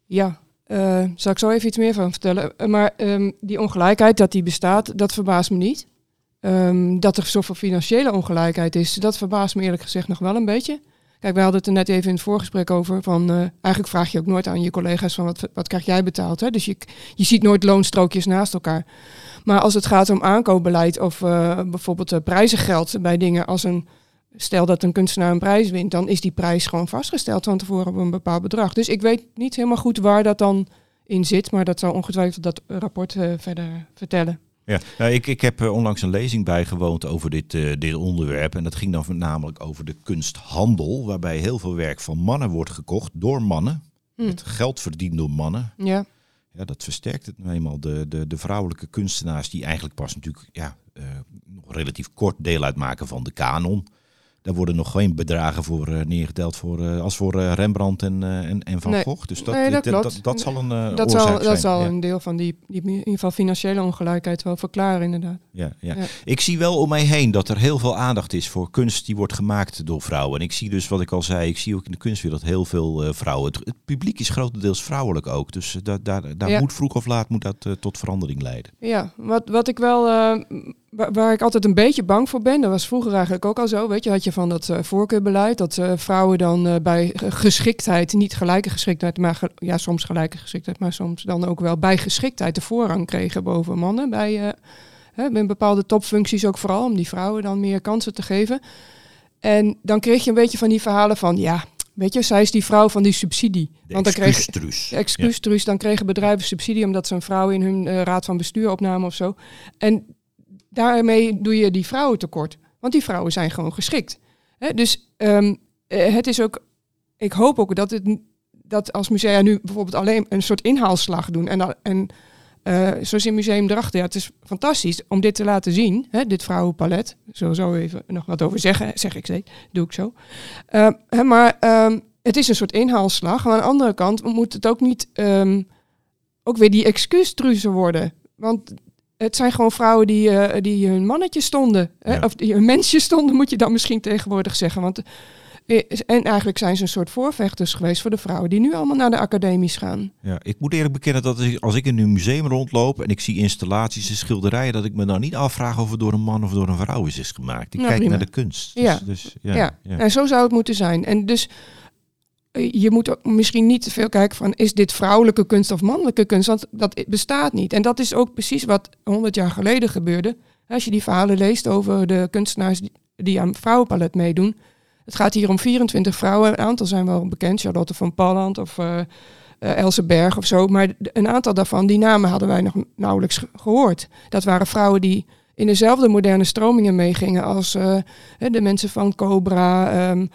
Ja, uh, zal ik zo even iets meer van vertellen. Maar um, die ongelijkheid, dat die bestaat, dat verbaast me niet. Um, dat er zoveel financiële ongelijkheid is, dat verbaast me eerlijk gezegd nog wel een beetje. Kijk, wij hadden het er net even in het voorgesprek over. Van, uh, eigenlijk vraag je ook nooit aan je collega's van wat, wat krijg jij betaald. Hè? Dus je, je ziet nooit loonstrookjes naast elkaar. Maar als het gaat om aankoopbeleid of bijvoorbeeld prijzengeld bij dingen als een. Stel dat een kunstenaar een prijs wint, dan is die prijs gewoon vastgesteld van tevoren op een bepaald bedrag. Dus ik weet niet helemaal goed waar dat dan in zit, maar dat zal ongetwijfeld dat rapport uh, verder vertellen. Ja, nou, ik, ik heb onlangs een lezing bijgewoond over dit, uh, dit onderwerp. En dat ging dan namelijk over de kunsthandel, waarbij heel veel werk van mannen wordt gekocht door mannen. Hm. Het geld verdient door mannen. Ja. Ja, dat versterkt het nou eenmaal. De, de, de vrouwelijke kunstenaars die eigenlijk pas natuurlijk ja, uh, nog relatief kort deel uitmaken van de kanon. Daar worden nog geen bedragen voor uh, neergeteld voor, uh, als voor uh, Rembrandt en, en, en Van nee. Gogh. Dus dat, nee, dat, dat, dat, dat zal een dat oorzaak zal, zijn. Dat zal ja. een deel van die, die in ieder geval financiële ongelijkheid wel verklaren inderdaad. Ja, ja. ja, Ik zie wel om mij heen dat er heel veel aandacht is voor kunst die wordt gemaakt door vrouwen. En ik zie dus, wat ik al zei, ik zie ook in de kunstwereld heel veel vrouwen. Het, het, publiek is grotendeels vrouwelijk ook. Dus daar, daar, daar Ja. moet vroeg of laat moet dat tot verandering leiden. Ja, wat, wat ik wel, waar, ik altijd een beetje bang voor ben, dat was vroeger eigenlijk ook al zo, weet je, had je van dat uh, voorkeurbeleid, dat uh, vrouwen dan bij geschiktheid, niet gelijke geschiktheid, maar ge ja, soms gelijke geschiktheid, maar soms dan ook wel bij geschiktheid de voorrang kregen boven mannen, bij, hè, bij bepaalde topfuncties ook vooral, om die vrouwen dan meer kansen te geven. En dan kreeg je een beetje van die verhalen van, ja, Weet je, zij is die vrouw van die subsidie. De Want dan kreeg excuustruus, ja. dan kregen bedrijven subsidie omdat ze een vrouw in hun uh, raad van bestuur opnamen of zo. En daarmee doe je die vrouwen tekort. Want die vrouwen zijn gewoon geschikt. Dus um, eh, het is ook, ik hoop ook dat, het, dat als musea nu bijvoorbeeld alleen een soort inhaalslag doen. En, en eh, zoals in Museum Drachten, ja, het is fantastisch om dit te laten zien. Dit vrouwenpalet. Zo even nog wat over zeggen, zeg ik steeds. Doe ik zo. Eh, hè, maar ehm, het is een soort inhaalslag. Maar aan de andere kant moet het ook niet ehm, ook weer die excuustruzen worden. Want het zijn gewoon vrouwen die, eh, die hun mannetje stonden. Hè? Ja. Of die hun mensje stonden, moet je dan misschien tegenwoordig zeggen. Want, eh, en eigenlijk zijn ze een soort voorvechters geweest voor de vrouwen die nu allemaal naar de academies gaan. Ja, ik moet eerlijk bekennen dat als ik- in een museum rondloop en ik zie installaties en schilderijen, dat ik me dan niet afvraag of het door een man of door een vrouw is, is gemaakt. Ik Nou, kijk prima. naar de kunst. Dus, Ja. dus, ja, Ja, ja. en zo zou het moeten zijn. En dus je moet ook misschien niet te veel kijken van is dit vrouwelijke kunst of mannelijke kunst, want dat bestaat niet. En dat is ook precies wat 100 jaar geleden gebeurde. Als je die verhalen leest over de kunstenaars die, aan vrouwenpalet meedoen. Het gaat hier om 24 vrouwen. Een aantal zijn wel bekend, Charlotte van Palland of eh eh, Else Berg of zo. Maar een aantal daarvan, die namen hadden wij nog nauwelijks ge- gehoord. Dat waren vrouwen die in dezelfde moderne stromingen meegingen als eh, de mensen van Cobra. ehm,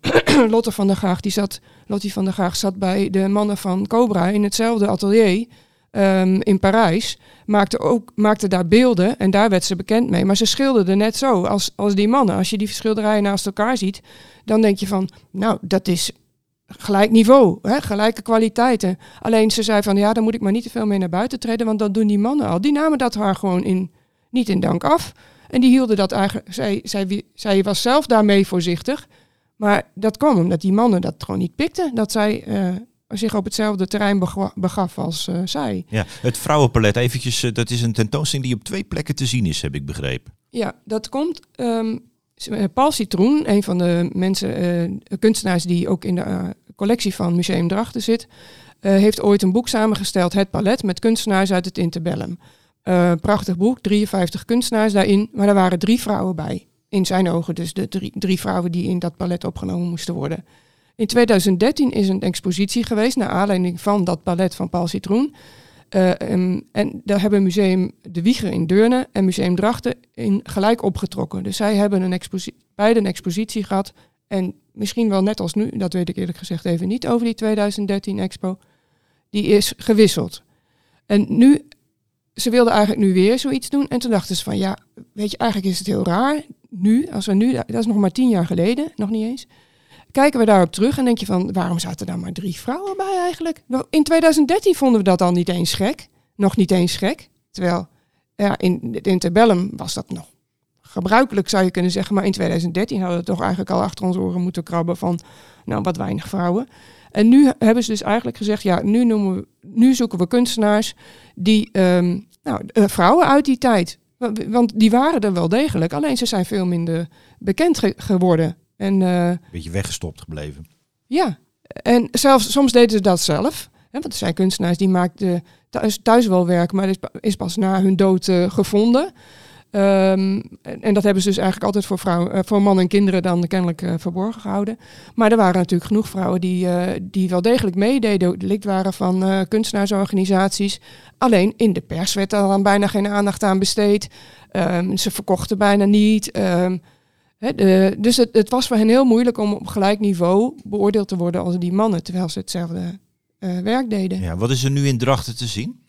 Lotte van der Graag, die zat, Lottie van der Graag zat bij de mannen van Cobra in hetzelfde atelier ehm, in Parijs. Maakte, ook, maakte daar beelden en daar werd ze bekend mee. Maar ze schilderde net zo als, als die mannen. Als je die schilderijen naast elkaar ziet, dan denk je van, nou, dat is gelijk niveau, hè, gelijke kwaliteiten. Alleen ze zei van, ja, dan moet ik maar niet te veel mee naar buiten treden, want dat doen die mannen al. Die namen dat haar gewoon in, niet in dank af. En die hielden dat eigenlijk, zij, zij, zij was zelf daarmee voorzichtig. Maar dat kwam omdat die mannen dat gewoon niet pikten. Dat zij eh, zich op hetzelfde terrein bega- begaf als eh, zij. Ja, het vrouwenpalet, eventjes, eh, dat is een tentoonstelling die op twee plekken te zien is, heb ik begrepen. Ja, dat komt. ehm, eh, Paul Citroen, een van de mensen, kunstenaars die ook in de collectie van Museum Drachten zit, heeft ooit een boek samengesteld, Het Palet, met kunstenaars uit het interbellum. Eh, prachtig boek, 53 kunstenaars daarin, maar er waren drie vrouwen bij. In zijn ogen dus de drie, drie vrouwen die in dat palet opgenomen moesten worden. In 2013 is een expositie geweest naar aanleiding van dat palet van Paul Citroen. Eh, em, en daar hebben Museum De Wieger in Deurne en Museum Drachten in gelijk opgetrokken. Dus zij hebben een beide een expositie gehad. En misschien wel net als nu, dat weet ik eerlijk gezegd even niet over die 2013 expo. Die is gewisseld. En nu, ze wilden eigenlijk nu weer zoiets doen. En toen dachten ze van ja, weet je, eigenlijk is het heel raar. Nu, als we nu, dat is nog maar tien jaar geleden, nog niet eens. Kijken we daarop terug en denk je van, waarom zaten daar maar drie vrouwen bij eigenlijk? In 2013 vonden we dat al niet eens gek. Nog niet eens gek. Terwijl, ja, in het interbellum was dat nog gebruikelijk, zou je kunnen zeggen. Maar in 2013 hadden we toch eigenlijk al achter ons oren moeten krabben van, nou, wat weinig vrouwen. En nu hebben ze dus eigenlijk gezegd, ja, nu, noemen we, nu zoeken we kunstenaars die, ehm, nou, eh, vrouwen uit die tijd. Wa- Want die waren er wel degelijk, alleen ze zijn veel minder bekend ge- geworden. En eh, Beetje weggestopt gebleven. ja, en zelfs soms deden ze dat zelf. Hè, want er zijn kunstenaars die maakten thuis, thuis wel werk, maar is pas na hun dood eh, gevonden. Ehm, en, dat hebben ze dus eigenlijk altijd voor, vrouwen, eh, voor mannen en kinderen dan kennelijk eh, verborgen gehouden. Maar er waren natuurlijk genoeg vrouwen die, eh, die wel degelijk meededen, lid waren van kunstenaarsorganisaties. Alleen in de pers werd er dan bijna geen aandacht aan besteed. Ehm, ze verkochten bijna niet. Ehm, de- dus het, het was voor hen heel moeilijk om op gelijk niveau beoordeeld te worden als die mannen, terwijl ze hetzelfde werk deden. Ja, wat is er nu in Drachten te zien?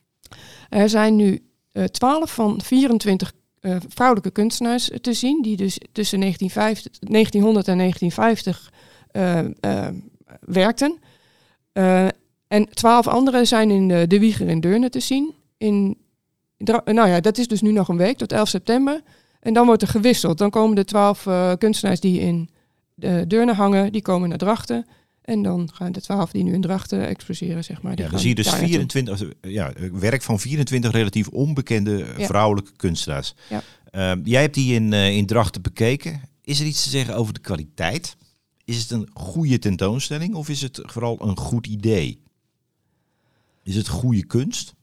Er zijn nu eh 12 van 24 eh, vrouwelijke kunstenaars te zien, die dus tussen 1950, 1900 en 1950 eh, eh, werkten. En 12 anderen zijn in de, de Wieger in Deurne te zien. In, nou ja, dat is dus nu nog een week, tot 11 september. En dan wordt er gewisseld. Dan komen de 12 eh, kunstenaars die in de Deurne hangen, die komen naar Drachten. En dan gaan de 12 die nu in Drachten exposeren, zeg maar. Ja, dan zie je dus daar naartoe. 24, eh, ja, werk van 24 relatief onbekende Ja. vrouwelijke kunstenaars. Ja. Ehm, jij hebt die in, eh, in Drachten bekeken. Is er iets te zeggen over de kwaliteit? Is het een goede tentoonstelling of is het vooral een goed idee? Is het goede kunst?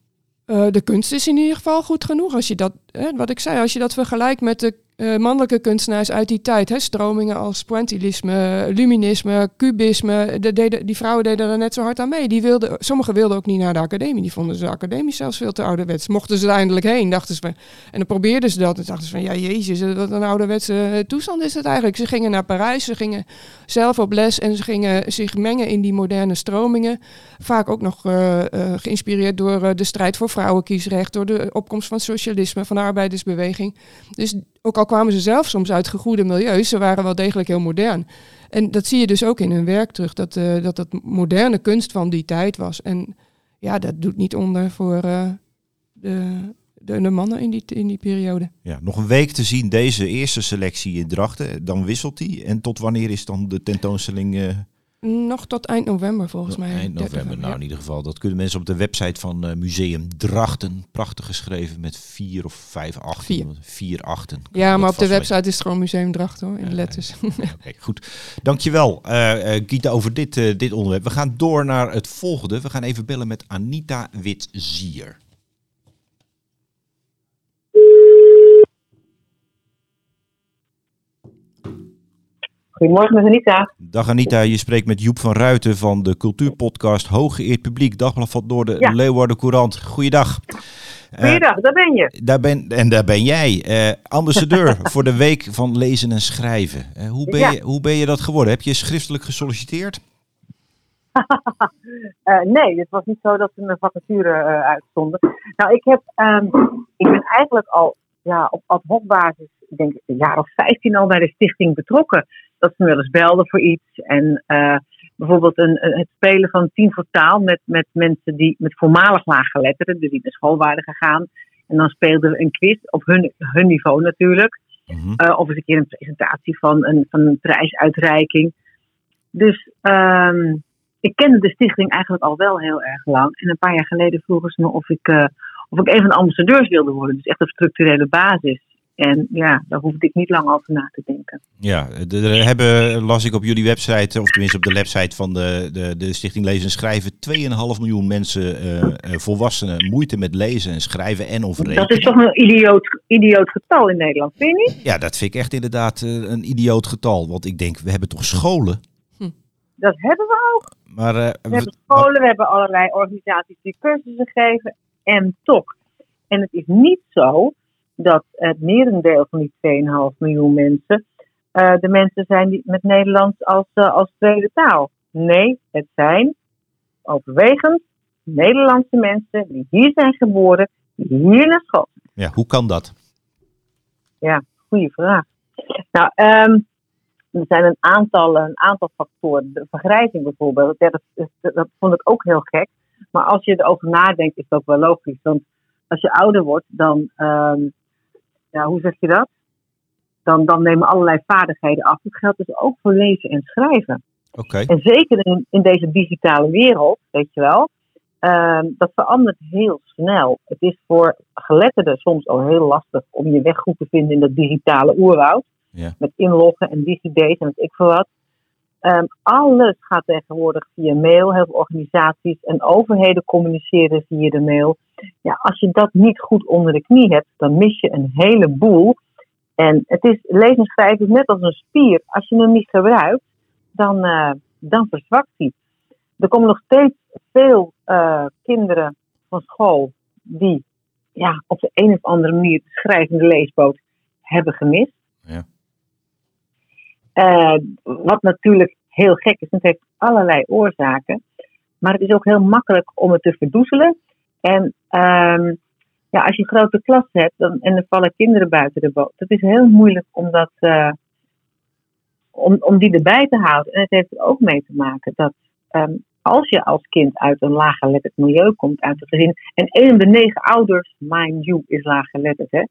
Eh, de kunst is in ieder geval goed genoeg. Als je dat, hè, wat ik zei, als je dat vergelijkt met de eh, mannelijke kunstenaars uit die tijd. Hè? Stromingen als pointillisme, luminisme, cubisme. De, die vrouwen deden er net zo hard aan mee. Die wilden, sommigen wilden ook niet naar de academie. Die vonden ze de academie zelfs veel te ouderwets. Mochten ze er eindelijk heen, dachten ze. En dan probeerden ze dat. En dachten ze van, ja jezus, wat een ouderwetse toestand is het eigenlijk. Ze gingen naar Parijs, ze gingen zelf op les en ze gingen zich mengen in die moderne stromingen. Vaak ook nog uh, uh, geïnspireerd door de strijd voor vrouwenkiesrecht, door de opkomst van socialisme, van de arbeidersbeweging. Dus ook al kwamen ze zelf soms uit gegoede milieus, ze waren wel degelijk heel modern. En dat zie je dus ook in hun werk terug, dat uh, dat, moderne kunst van die tijd was. En ja, dat doet niet onder voor uh, de, de, de, mannen in die, in die periode. Ja, nog een week te zien deze eerste selectie in Drachten, dan wisselt die. En tot wanneer is dan de tentoonstelling... Uh... Nog tot eind november volgens mij. Eind november, nou ja. in ieder geval. Dat kunnen mensen op de website van uh, Museum Drachten. Prachtig geschreven met vier of vijf achten. Vier, vier achten. Ja, maar op de website is het gewoon Museum Drachten hoor, in ja, letters. Ja, okay, goed. Dankjewel uh, uh, Gita over dit, uh, dit onderwerp. We gaan door naar het volgende. We gaan even bellen met Anita Witzier. Goedemorgen met Anita. Dag Anita, je spreekt met Joep van Ruiten van de cultuurpodcast Hooggeëerd Publiek, Dagblad van Noorden, ja. Leeuwarden Courant. Goeiedag. Goeiedag, uh, daar ben je. Daar ben, en daar ben jij, uh, ambassadeur voor de Week van Lezen en Schrijven. Uh, hoe, ben ja. je, hoe ben je dat geworden? Heb je schriftelijk gesolliciteerd? nee, het was niet zo dat er een vacature uitstonden. Nou, ik, heb, um, ik ben eigenlijk al ja, op ad hoc basis, ik denk een jaar of 15 al bij de stichting betrokken dat ze me wel eens belden voor iets. En uh, bijvoorbeeld een, het spelen van tien voor taal met, met mensen die met voormalig laaggeletterden, dus die naar school waren gegaan. En dan speelden we een quiz op hun, hun niveau natuurlijk. Mm-hmm. Uh, of eens een keer een presentatie van een, van een prijsuitreiking. Dus um, ik kende de stichting eigenlijk al wel heel erg lang. En een paar jaar geleden vroegen ze me of ik, uh, of ik een van de ambassadeurs wilde worden. Dus echt op structurele basis. En ja, daar hoefde ik niet lang over na te denken. Ja, er hebben, las ik op jullie website, of tenminste op de website van de, de, de Stichting Lezen en Schrijven, 2,5 miljoen mensen, uh, volwassenen, moeite met lezen en schrijven en of rekenen. Dat is toch een idioot, idioot getal in Nederland, vind je niet? Ja, dat vind ik echt inderdaad een idioot getal. Want ik denk, we hebben toch scholen? Hm. Dat hebben we ook. Maar, uh, we hebben scholen, we hebben allerlei organisaties die cursussen geven en toch. En het is niet zo dat het merendeel van die 2,5 miljoen mensen uh, de mensen zijn die met Nederlands als, uh, als tweede taal. Nee, het zijn overwegend Nederlandse mensen die hier zijn geboren, die hier naar school Ja, hoe kan dat? Ja, goede vraag. Nou, um, er zijn een aantal, een aantal factoren. De vergrijzing bijvoorbeeld, dat, dat, dat vond ik ook heel gek. Maar als je erover nadenkt, is ook wel logisch. Want als je ouder wordt, dan um, ja, hoe zeg je dat? Dan, dan nemen allerlei vaardigheden af. Dat geldt dus ook voor lezen en schrijven. Okay. En zeker in, in deze digitale wereld, weet je wel, uh, dat verandert heel snel. Het is voor geletterden soms al heel lastig om je weg goed te vinden in dat digitale oerwoud. Ja. Met inloggen en DigiDates en weet ik veel wat. Um, alles gaat tegenwoordig via mail. Heel veel organisaties en overheden communiceren via de mail. Ja, als je dat niet goed onder de knie hebt, dan mis je een heleboel. En het is, schrijven is net als een spier. Als je hem niet gebruikt, dan, uh, dan verzwakt hij. Er komen nog steeds veel uh, kinderen van school die ja, op de een of andere manier de schrijvende leesboot hebben gemist. Ja. Uh, wat natuurlijk heel gek is, het heeft allerlei oorzaken. Maar het is ook heel makkelijk om het te verdoezelen. En um, ja, als je een grote klas hebt dan, en er vallen kinderen buiten de boot, dat is heel moeilijk om, dat, uh, om, om die erbij te houden. En het heeft er ook mee te maken dat um, als je als kind uit een laaggeletterd milieu komt, uit het gezin, en een op de negen ouders, mind you, is laaggeletterd, hè,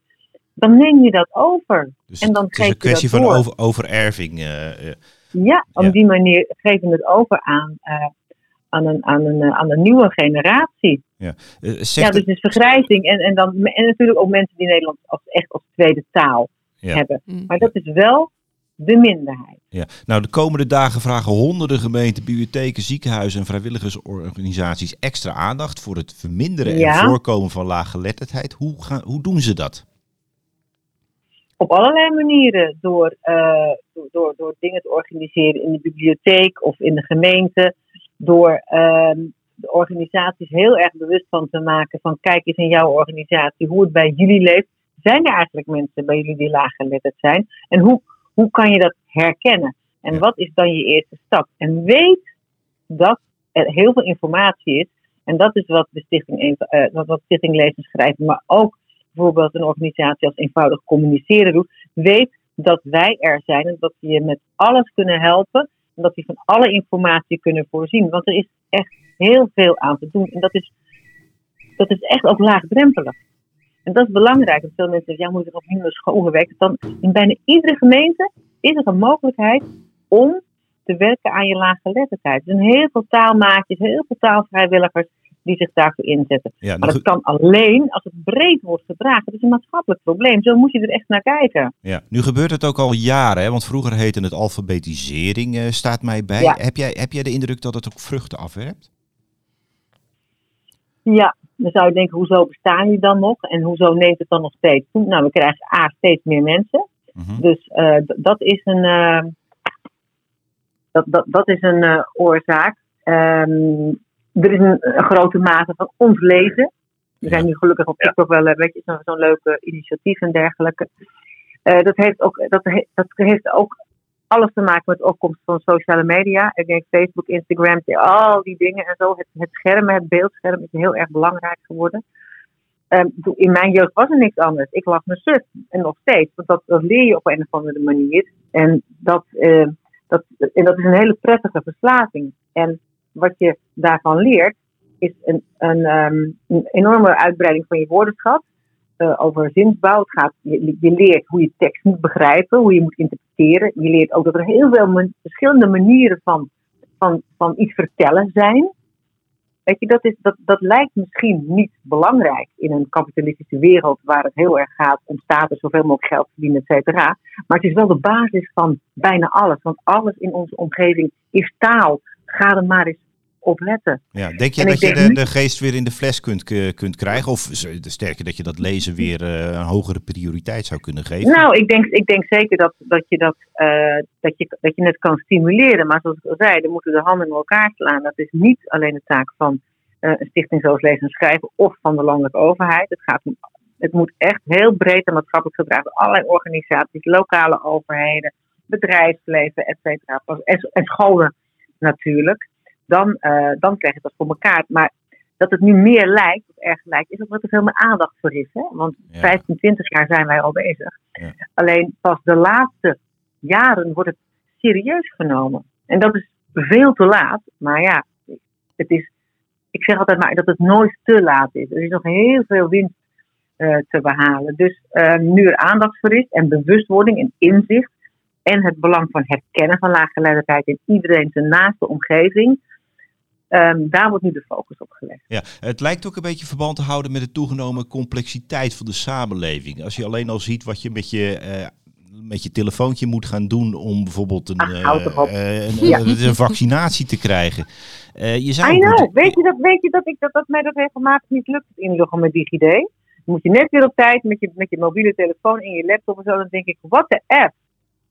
dan neem je dat over. Dus en dan het is een kwestie van over, overerving. Uh, uh, ja, op ja. die manier geven we het over aan, uh, aan, een, aan, een, aan een nieuwe generatie. Ja, ja dus het is vergrijzing. En, en, dan, en natuurlijk ook mensen die Nederlands als, echt als tweede taal ja. hebben. Mm. Maar dat is wel de minderheid. Ja. Nou, de komende dagen vragen honderden gemeenten, bibliotheken, ziekenhuizen en vrijwilligersorganisaties extra aandacht voor het verminderen Ja. en voorkomen van laaggeletterdheid. Hoe, gaan, hoe doen ze dat? Op allerlei manieren. Door, eh, door, door, door dingen te organiseren in de bibliotheek of in de gemeente. Door ehm, de organisaties heel erg bewust van te maken van kijk eens in jouw organisatie hoe het bij jullie leeft. Zijn er eigenlijk mensen bij jullie die laaggeletterd zijn? En hoe, hoe kan je dat herkennen? En wat is dan je eerste stap? En weet dat er heel veel informatie is. En dat is wat de Stichting, uh, wat Stichting Lezen Schrijven, maar ook bijvoorbeeld een organisatie als eenvoudig communiceren doet. Weet dat wij er zijn en dat we je met alles kunnen helpen. En dat we van alle informatie kunnen voorzien. Want er is echt heel veel aan te doen. En dat is, dat is echt ook laagdrempelig. En dat is belangrijk. Want veel mensen zeggen, ja, moet er opnieuw naar school gewerkt. Dan in bijna iedere gemeente is er een mogelijkheid om te werken aan je laaggeletterdheid. Er zijn heel veel taalmaatjes, heel veel taalvrijwilligers die zich daarvoor inzetten. maar dat kan alleen als het breed wordt gedragen. Het is een maatschappelijk probleem. Zo moet je er echt naar kijken. Ja, nu gebeurt het ook al jaren, hè? want vroeger heette het alfabetisering, uh, staat mij bij. Heb, jij, heb jij de indruk dat het ook vruchten afwerpt? Ja, dan zou je denken, hoezo bestaan die dan nog? En hoezo neemt het dan nog steeds toe? Nou, we krijgen A, steeds meer mensen. Mhm. Dus uh, dat is een, uh, dat, dat, dat is een oorzaak. Um, er is een, een, grote mate van ontlezen. Er zijn nu gelukkig op TikTok wel een beetje zo'n zo leuke initiatief en dergelijke. dat, heeft ook, dat, he, dat heeft ook alles te maken met de opkomst van sociale media. Ik denk Facebook, Instagram, al die dingen en zo. Het, het scherm, het beeldscherm is heel erg belangrijk geworden. Um, in mijn jeugd was er niks anders. Ik las mijn zus en nog steeds. Want dat, dat leer je op een of andere manier. En dat, uh, dat, en dat is een hele prettige verslaving. En wat je daarvan leert, is een, een, een enorme uitbreiding van je woordenschat. Uh, over zinsbouw. Gaat, je, je, leert hoe je tekst moet begrijpen, hoe je moet interpreteren. Je leert ook dat er heel veel verschillende manieren van, van, van iets vertellen zijn. Weet je, dat, is, dat, dat lijkt misschien niet belangrijk in een kapitalistische wereld waar het heel erg gaat om status, zoveel mogelijk geld verdienen, et cetera. Maar het is wel de basis van bijna alles. Want alles in onze omgeving is taal. Ga er maar eens opletten. Ja, denk je dat je de, de, geest weer in de fles kunt, kunt krijgen? Of sterker dat je dat lezen weer uh, een hogere prioriteit zou kunnen geven? Nou, ik denk, ik denk zeker dat, dat, je dat, uh, dat, je, dat je het kan stimuleren. Maar zoals ik al zei, er moeten de handen in elkaar slaan. Dat is niet alleen de taak van uh, een stichting zoals Lezen en Schrijven of van de landelijke overheid. Het, gaat om, het moet echt heel breed en maatschappelijk gedragen. Allerlei organisaties, lokale overheden, bedrijfsleven, et cetera. En, en scholen natuurlijk dan, uh, dan krijg je dat voor elkaar. Maar dat het nu meer lijkt, of erg lijkt, is ook dat er veel meer aandacht voor is. Hè? Want ja. 15, 20 jaar zijn wij al bezig. Ja. Alleen pas de laatste jaren wordt het serieus genomen. En dat is veel te laat. Maar ja, het is, ik zeg altijd maar dat het nooit te laat is. Er is nog heel veel winst uh, te behalen. Dus uh, nu er aandacht voor is en bewustwording en inzicht. En het belang van herkennen van laaggeletterdheid in iedereen zijn naaste omgeving Um, daar wordt nu de focus op gelegd. Ja, het lijkt ook een beetje verband te houden met de toegenomen complexiteit van de samenleving. Als je alleen al ziet wat je met je, uh, met je telefoontje moet gaan doen om bijvoorbeeld een, Ach, uh, een, ja. een, vaccinatie te krijgen. Uh, je zou I know. Weet je dat, weet je dat, ik, dat, dat mij dat regelmatig niet lukt, inloggen met DigiD? Dan moet je net weer op tijd met je, met je mobiele telefoon en je laptop en zo. Dan denk ik, wat de app?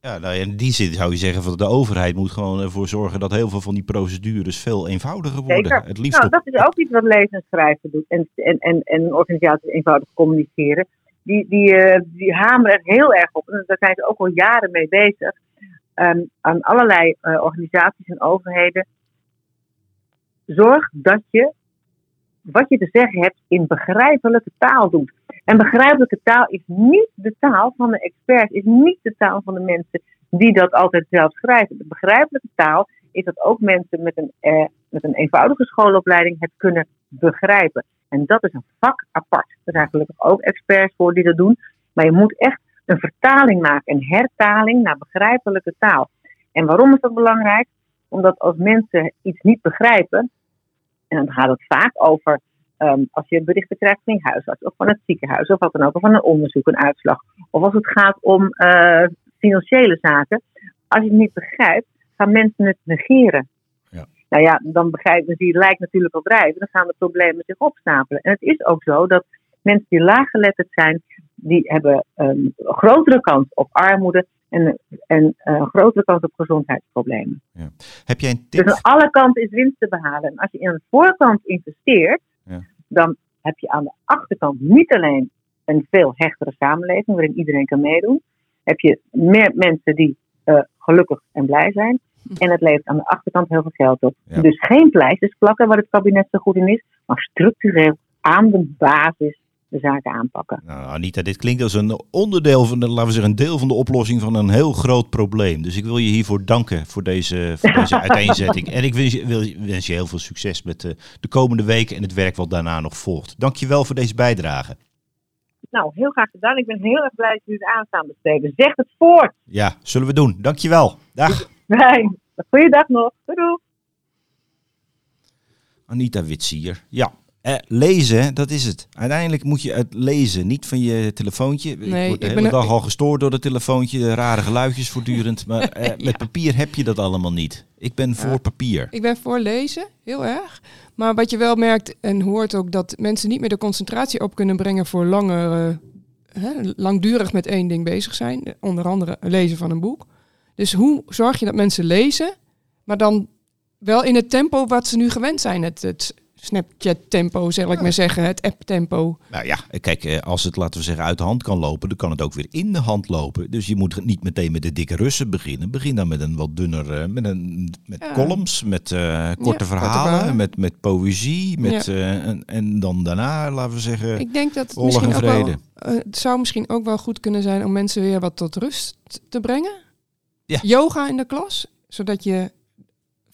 Ja, nou, in die zin zou je zeggen van de overheid moet gewoon ervoor zorgen dat heel veel van die procedures veel eenvoudiger worden. Zeker. Het liefst nou, dat is ook iets wat lezen en schrijven doet en, en, en, en organisaties eenvoudig communiceren. Die, die, uh, die hameren er heel erg op. En daar zijn ze ook al jaren mee bezig. Um, aan allerlei uh, organisaties en overheden. Zorg dat je wat je te zeggen hebt in begrijpelijke taal doet. En begrijpelijke taal is niet de taal van de experts, is niet de taal van de mensen die dat altijd zelf schrijven. De begrijpelijke taal is dat ook mensen met een, eh, met een eenvoudige schoolopleiding het kunnen begrijpen. En dat is een vak apart. Er zijn gelukkig ook experts voor die dat doen. Maar je moet echt een vertaling maken, een hertaling naar begrijpelijke taal. En waarom is dat belangrijk? Omdat als mensen iets niet begrijpen, en dan gaat het vaak over um, als je berichten krijgt van je huisarts of van het ziekenhuis of wat dan ook, of van een onderzoek, een uitslag. Of als het gaat om uh, financiële zaken. Als je het niet begrijpt, gaan mensen het negeren. Ja. Nou ja, dan begrijpen ze, het lijkt natuurlijk op drijven, dan gaan de problemen zich opstapelen. En het is ook zo dat mensen die laaggeletterd zijn, die hebben een grotere kans op armoede en, en eh, een grotere kans op gezondheidsproblemen. Heb jij een tip? Dus aan alle kanten is winst te behalen. En als je in de voorkant investeert, Ja. Dan heb je aan de achterkant niet alleen een veel hechtere samenleving waarin iedereen kan meedoen. Heb je meer mensen die eh, gelukkig en blij zijn. En het levert aan de achterkant heel veel geld op. Ja. Dus geen pleisters plakken, waar het kabinet zo goed in is, maar structureel aan de basis de zaken aanpakken. Nou, Anita, dit klinkt als een onderdeel van de, laten we zeggen, een deel van de oplossing van een heel groot probleem. Dus ik wil je hiervoor danken voor deze, voor deze uiteenzetting. En ik wens je, wens je heel veel succes met de, de komende weken en het werk wat daarna nog volgt. Dank je wel voor deze bijdrage. Nou, heel graag gedaan. Ik ben heel erg blij dat jullie het aanstaan besteden. Zeg het voort. Ja, zullen we doen. Dank je wel. Dag. Fijn. Goeiedag nog. Doei doei. Anita Witsier. Ja. Eh, lezen, dat is het. Uiteindelijk moet je het lezen, niet van je telefoontje. ik word de ik hele ben- dag al gestoord door het telefoontje, de rare geluidjes voortdurend. Maar eh, met papier heb je dat allemaal niet. Ik ben voor papier. Ik ben voor lezen, heel erg. Maar wat je wel merkt en hoort ook dat mensen niet meer de concentratie op kunnen brengen voor langer, eh, langdurig met één ding bezig zijn. Onder andere lezen van een boek. Dus hoe zorg je dat mensen lezen, maar dan wel in het tempo wat ze nu gewend zijn? Het, het Snapchat-tempo, zal ik maar zeggen, het app-tempo. Nou ja, kijk, eh, als het, laten we zeggen, uit de hand kan lopen, dan kan het ook weer in de hand lopen. Dus je moet niet meteen met de dikke Russen beginnen. Begin dan met een wat dunner, eh, met, een, met Ja. columns, met eh, korte verhalen, met, met poëzie. Met, eh, en, en dan daarna, laten we zeggen, Ik denk dat misschien en ook wel, eh, het zou misschien ook wel goed kunnen zijn om mensen weer wat tot rust te brengen. Ja. Yoga in de klas, zodat je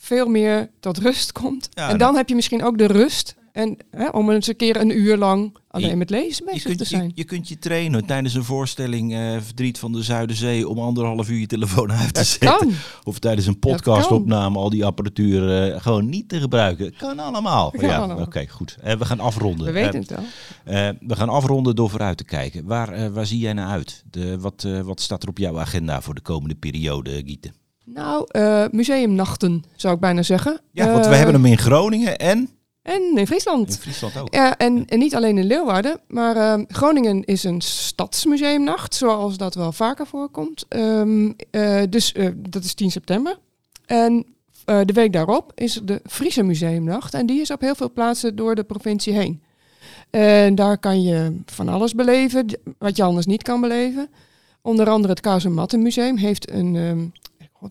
veel meer tot rust komt. Ja, en dan- heb je misschien ook de rust en, hè, om eens een keer een uur lang alleen Je- met lezen Je bezig kunt, te je, zijn. je kunt je trainen tijdens een voorstelling eh, Verdriet van de Zuiderzee om anderhalf uur je telefoon uit te zetten. kan. Of tijdens een podcastopname al die apparatuur eh, gewoon niet te gebruiken. Kan allemaal. Kan ja, allemaal. Oké, goed. Eh, we gaan afronden. We weten het wel. We gaan afronden door vooruit te kijken. Waar, waar zie jij naar uit? De, wat, wat staat er op jouw agenda voor de komende periode, Gieten? Nou, eh, museumnachten zou ik bijna zeggen. Ja, want we Eh, hebben hem in Groningen en En in Friesland. in Friesland ook. Ja, en, en niet alleen in Leeuwarden, maar ehm, Groningen is een stadsmuseumnacht, zoals dat wel vaker voorkomt. Ehm, eh, dus dat is 10 september. En de week daarop is de Friese Museumnacht. En die is op heel veel plaatsen door de provincie heen. En daar kan je van alles beleven, wat je anders niet kan beleven. Onder andere het Kazemattenmuseum heeft een... ehm,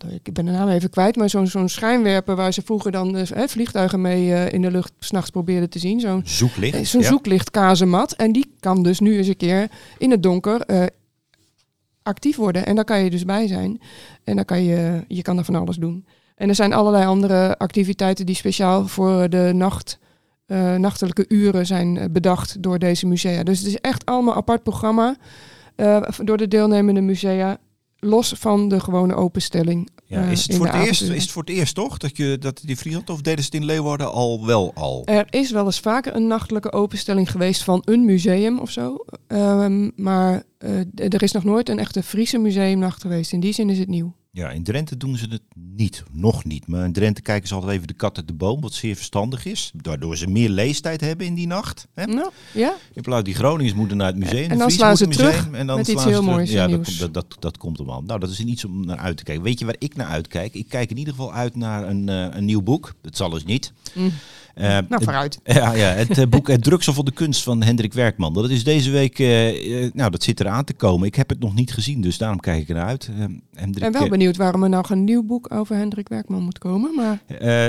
God, ik ben de naam even kwijt, maar zo'n zo'n schijnwerper waar ze vroeger dan eh, hè, vliegtuigen mee eh, in de lucht s'nachts probeerden te zien. Zo'n Zoeklicht. eh, Zo'n ja. zoeklichtkazemat. En die kan dus nu eens een keer in het donker eh, actief worden. En daar kan je dus bij zijn. En dan kan je, je kan er van alles doen. En er zijn allerlei andere activiteiten die speciaal voor de nacht, nachtelijke uren zijn bedacht door deze musea. Dus het is echt allemaal apart programma eh, door de deelnemende musea. Los van de gewone openstelling. Ja, eh, is, het voor het eerst, is het voor het eerst toch dat je dat die Friesland of deden ze het in Leeuwarden al wel al? Er is wel eens vaker een nachtelijke openstelling geweest van een museum of zo. Ehm, maar eh, er is nog nooit een echte Friese museumnacht geweest. In die zin is het nieuw. Ja, in Drenthe doen ze het niet, nog niet. Maar in Drenthe kijken ze altijd even de kat uit de boom, wat zeer verstandig is. Waardoor ze meer leestijd hebben in die nacht. Hè? Nou, ja. In plaats die Groningers moeten naar het museum. En dan slaan ze het terug en dan met iets slaan ze heel terug. moois Ja, dat, dat, dat, dat komt allemaal. Nou, dat is iets om naar uit te kijken. Weet je waar ik naar uitkijk? Ik kijk in ieder geval uit naar een, eh, een nieuw boek. Dat zal dus niet. Mm. Eh, Nou, het- vooruit. ja, ja, het eh, boek Het Druksel van de Kunst van Hendrik Werkman. Dat is deze week, eh, nou dat zit eraan te komen. Ik heb het nog niet gezien, dus daarom kijk ik ernaar uit. Hendrik, En wel benieuwd waarom er nog een nieuw boek over Hendrik Werkman moet komen. Maar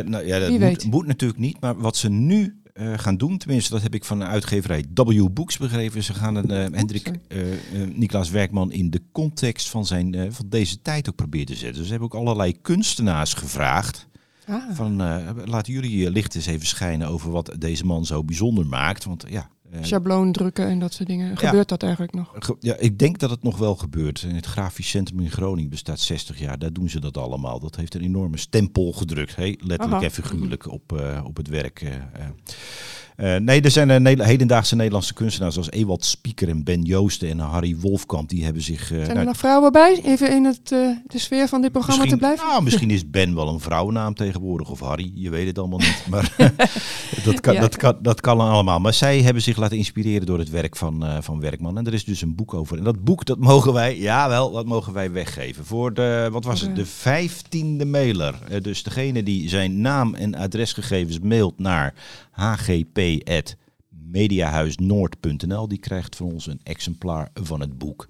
nou ja, dat moet, weet. moet natuurlijk niet. Maar wat ze nu gaan doen, tenminste dat heb ik van de uitgeverij W Books begrepen. Ze gaan een, Hendrik eh, Niklaas Werkman in de context van, zijn, van deze tijd ook proberen te zetten. Dus ze hebben ook allerlei kunstenaars gevraagd. Ah, Van, eh, laten jullie je licht eens even schijnen over wat deze man zo bijzonder maakt. Want ja, eh, schabloon drukken en dat soort dingen. Gebeurt dat eigenlijk nog? Ja, ik denk dat het nog wel gebeurt. In het Grafisch Centrum in Groningen bestaat 60 jaar. Daar doen ze dat allemaal. Dat heeft een enorme stempel gedrukt. Hey, letterlijk Aha. en figuurlijk op, eh, op het werk. Eh. Nee, er zijn eh, hedendaagse Nederlandse kunstenaars zoals Ewald Spieker en Ben Joosten en Harry Wolfkamp. Die hebben zich... eh, Zijn nou, er nog vrouwen bij? Even in het, de sfeer van dit programma te blijven? nou, misschien is Ben wel een vrouwennaam tegenwoordig, of Harry, je weet het allemaal niet. Maar dat, kan, Ja. dat, kan, dat kan allemaal. Maar zij hebben zich laten inspireren door het werk van, van Werkman. En er is dus een boek over. En dat boek, dat mogen wij, jawel, dat mogen wij weggeven. Voor de, wat was het, de vijftiende mailer. Dus degene die zijn naam en adresgegevens mailt naar hgp.mediahuisnoord.nl, die krijgt van ons een exemplaar van het boek.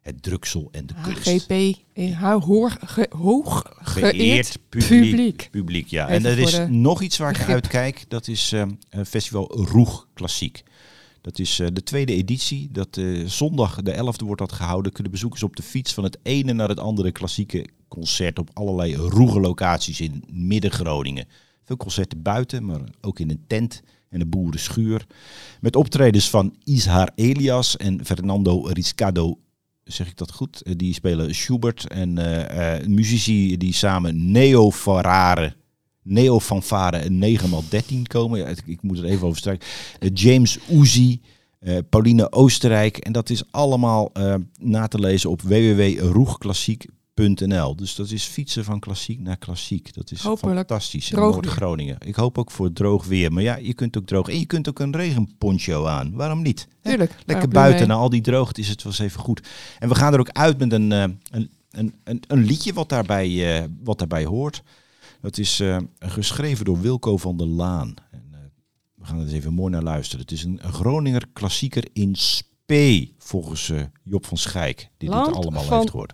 Het druksel en de kunst. HGP, eh, hoor, ge- hoog geëerd Geëerd publiek. publiek. publiek. ja. Even en er is nog iets waar ik begrip. uitkijk. Dat is eh, een festival Roeg Klassiek. Dat is eh, de tweede editie. Dat, zondag de 11e wordt dat gehouden. Kunnen bezoekers op de fiets van het ene naar het andere klassieke concert op allerlei roege locaties in Midden-Groningen. Veel concerten buiten, maar ook in een tent en een boerenschuur. Met optredens van Ishar Elias en Fernando Riscado zeg ik dat goed? Eh, die spelen Schubert en eh, muzici die samen neo-farare, neo-fanfare en 9x13 komen. Ik, ik moet er even over strijken. Eh, James eh, Pauline Oostenrijk. En dat is allemaal na te lezen op www.roegklassiek.nl. Dus dat is fietsen van klassiek naar klassiek. Dat is Hopelijk fantastisch. In. Noord-Groningen. Ik hoop ook voor droog weer. Maar ja, je kunt ook droog. En je kunt ook een regenponcho aan. Waarom niet? Tuurlijk. Lekker buiten, na al die droogte is het wel eens even goed. En we gaan er ook uit met een, eh, een, een, een, een liedje wat daarbij, eh, wat daarbij hoort. Dat is eh, geschreven door Wilco van der Laan. En, we gaan er eens even mooi naar luisteren. Het is een, Groninger klassieker in spe, volgens Job van Schijk, die Land dit allemaal van heeft gehoord.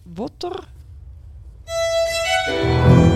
Dit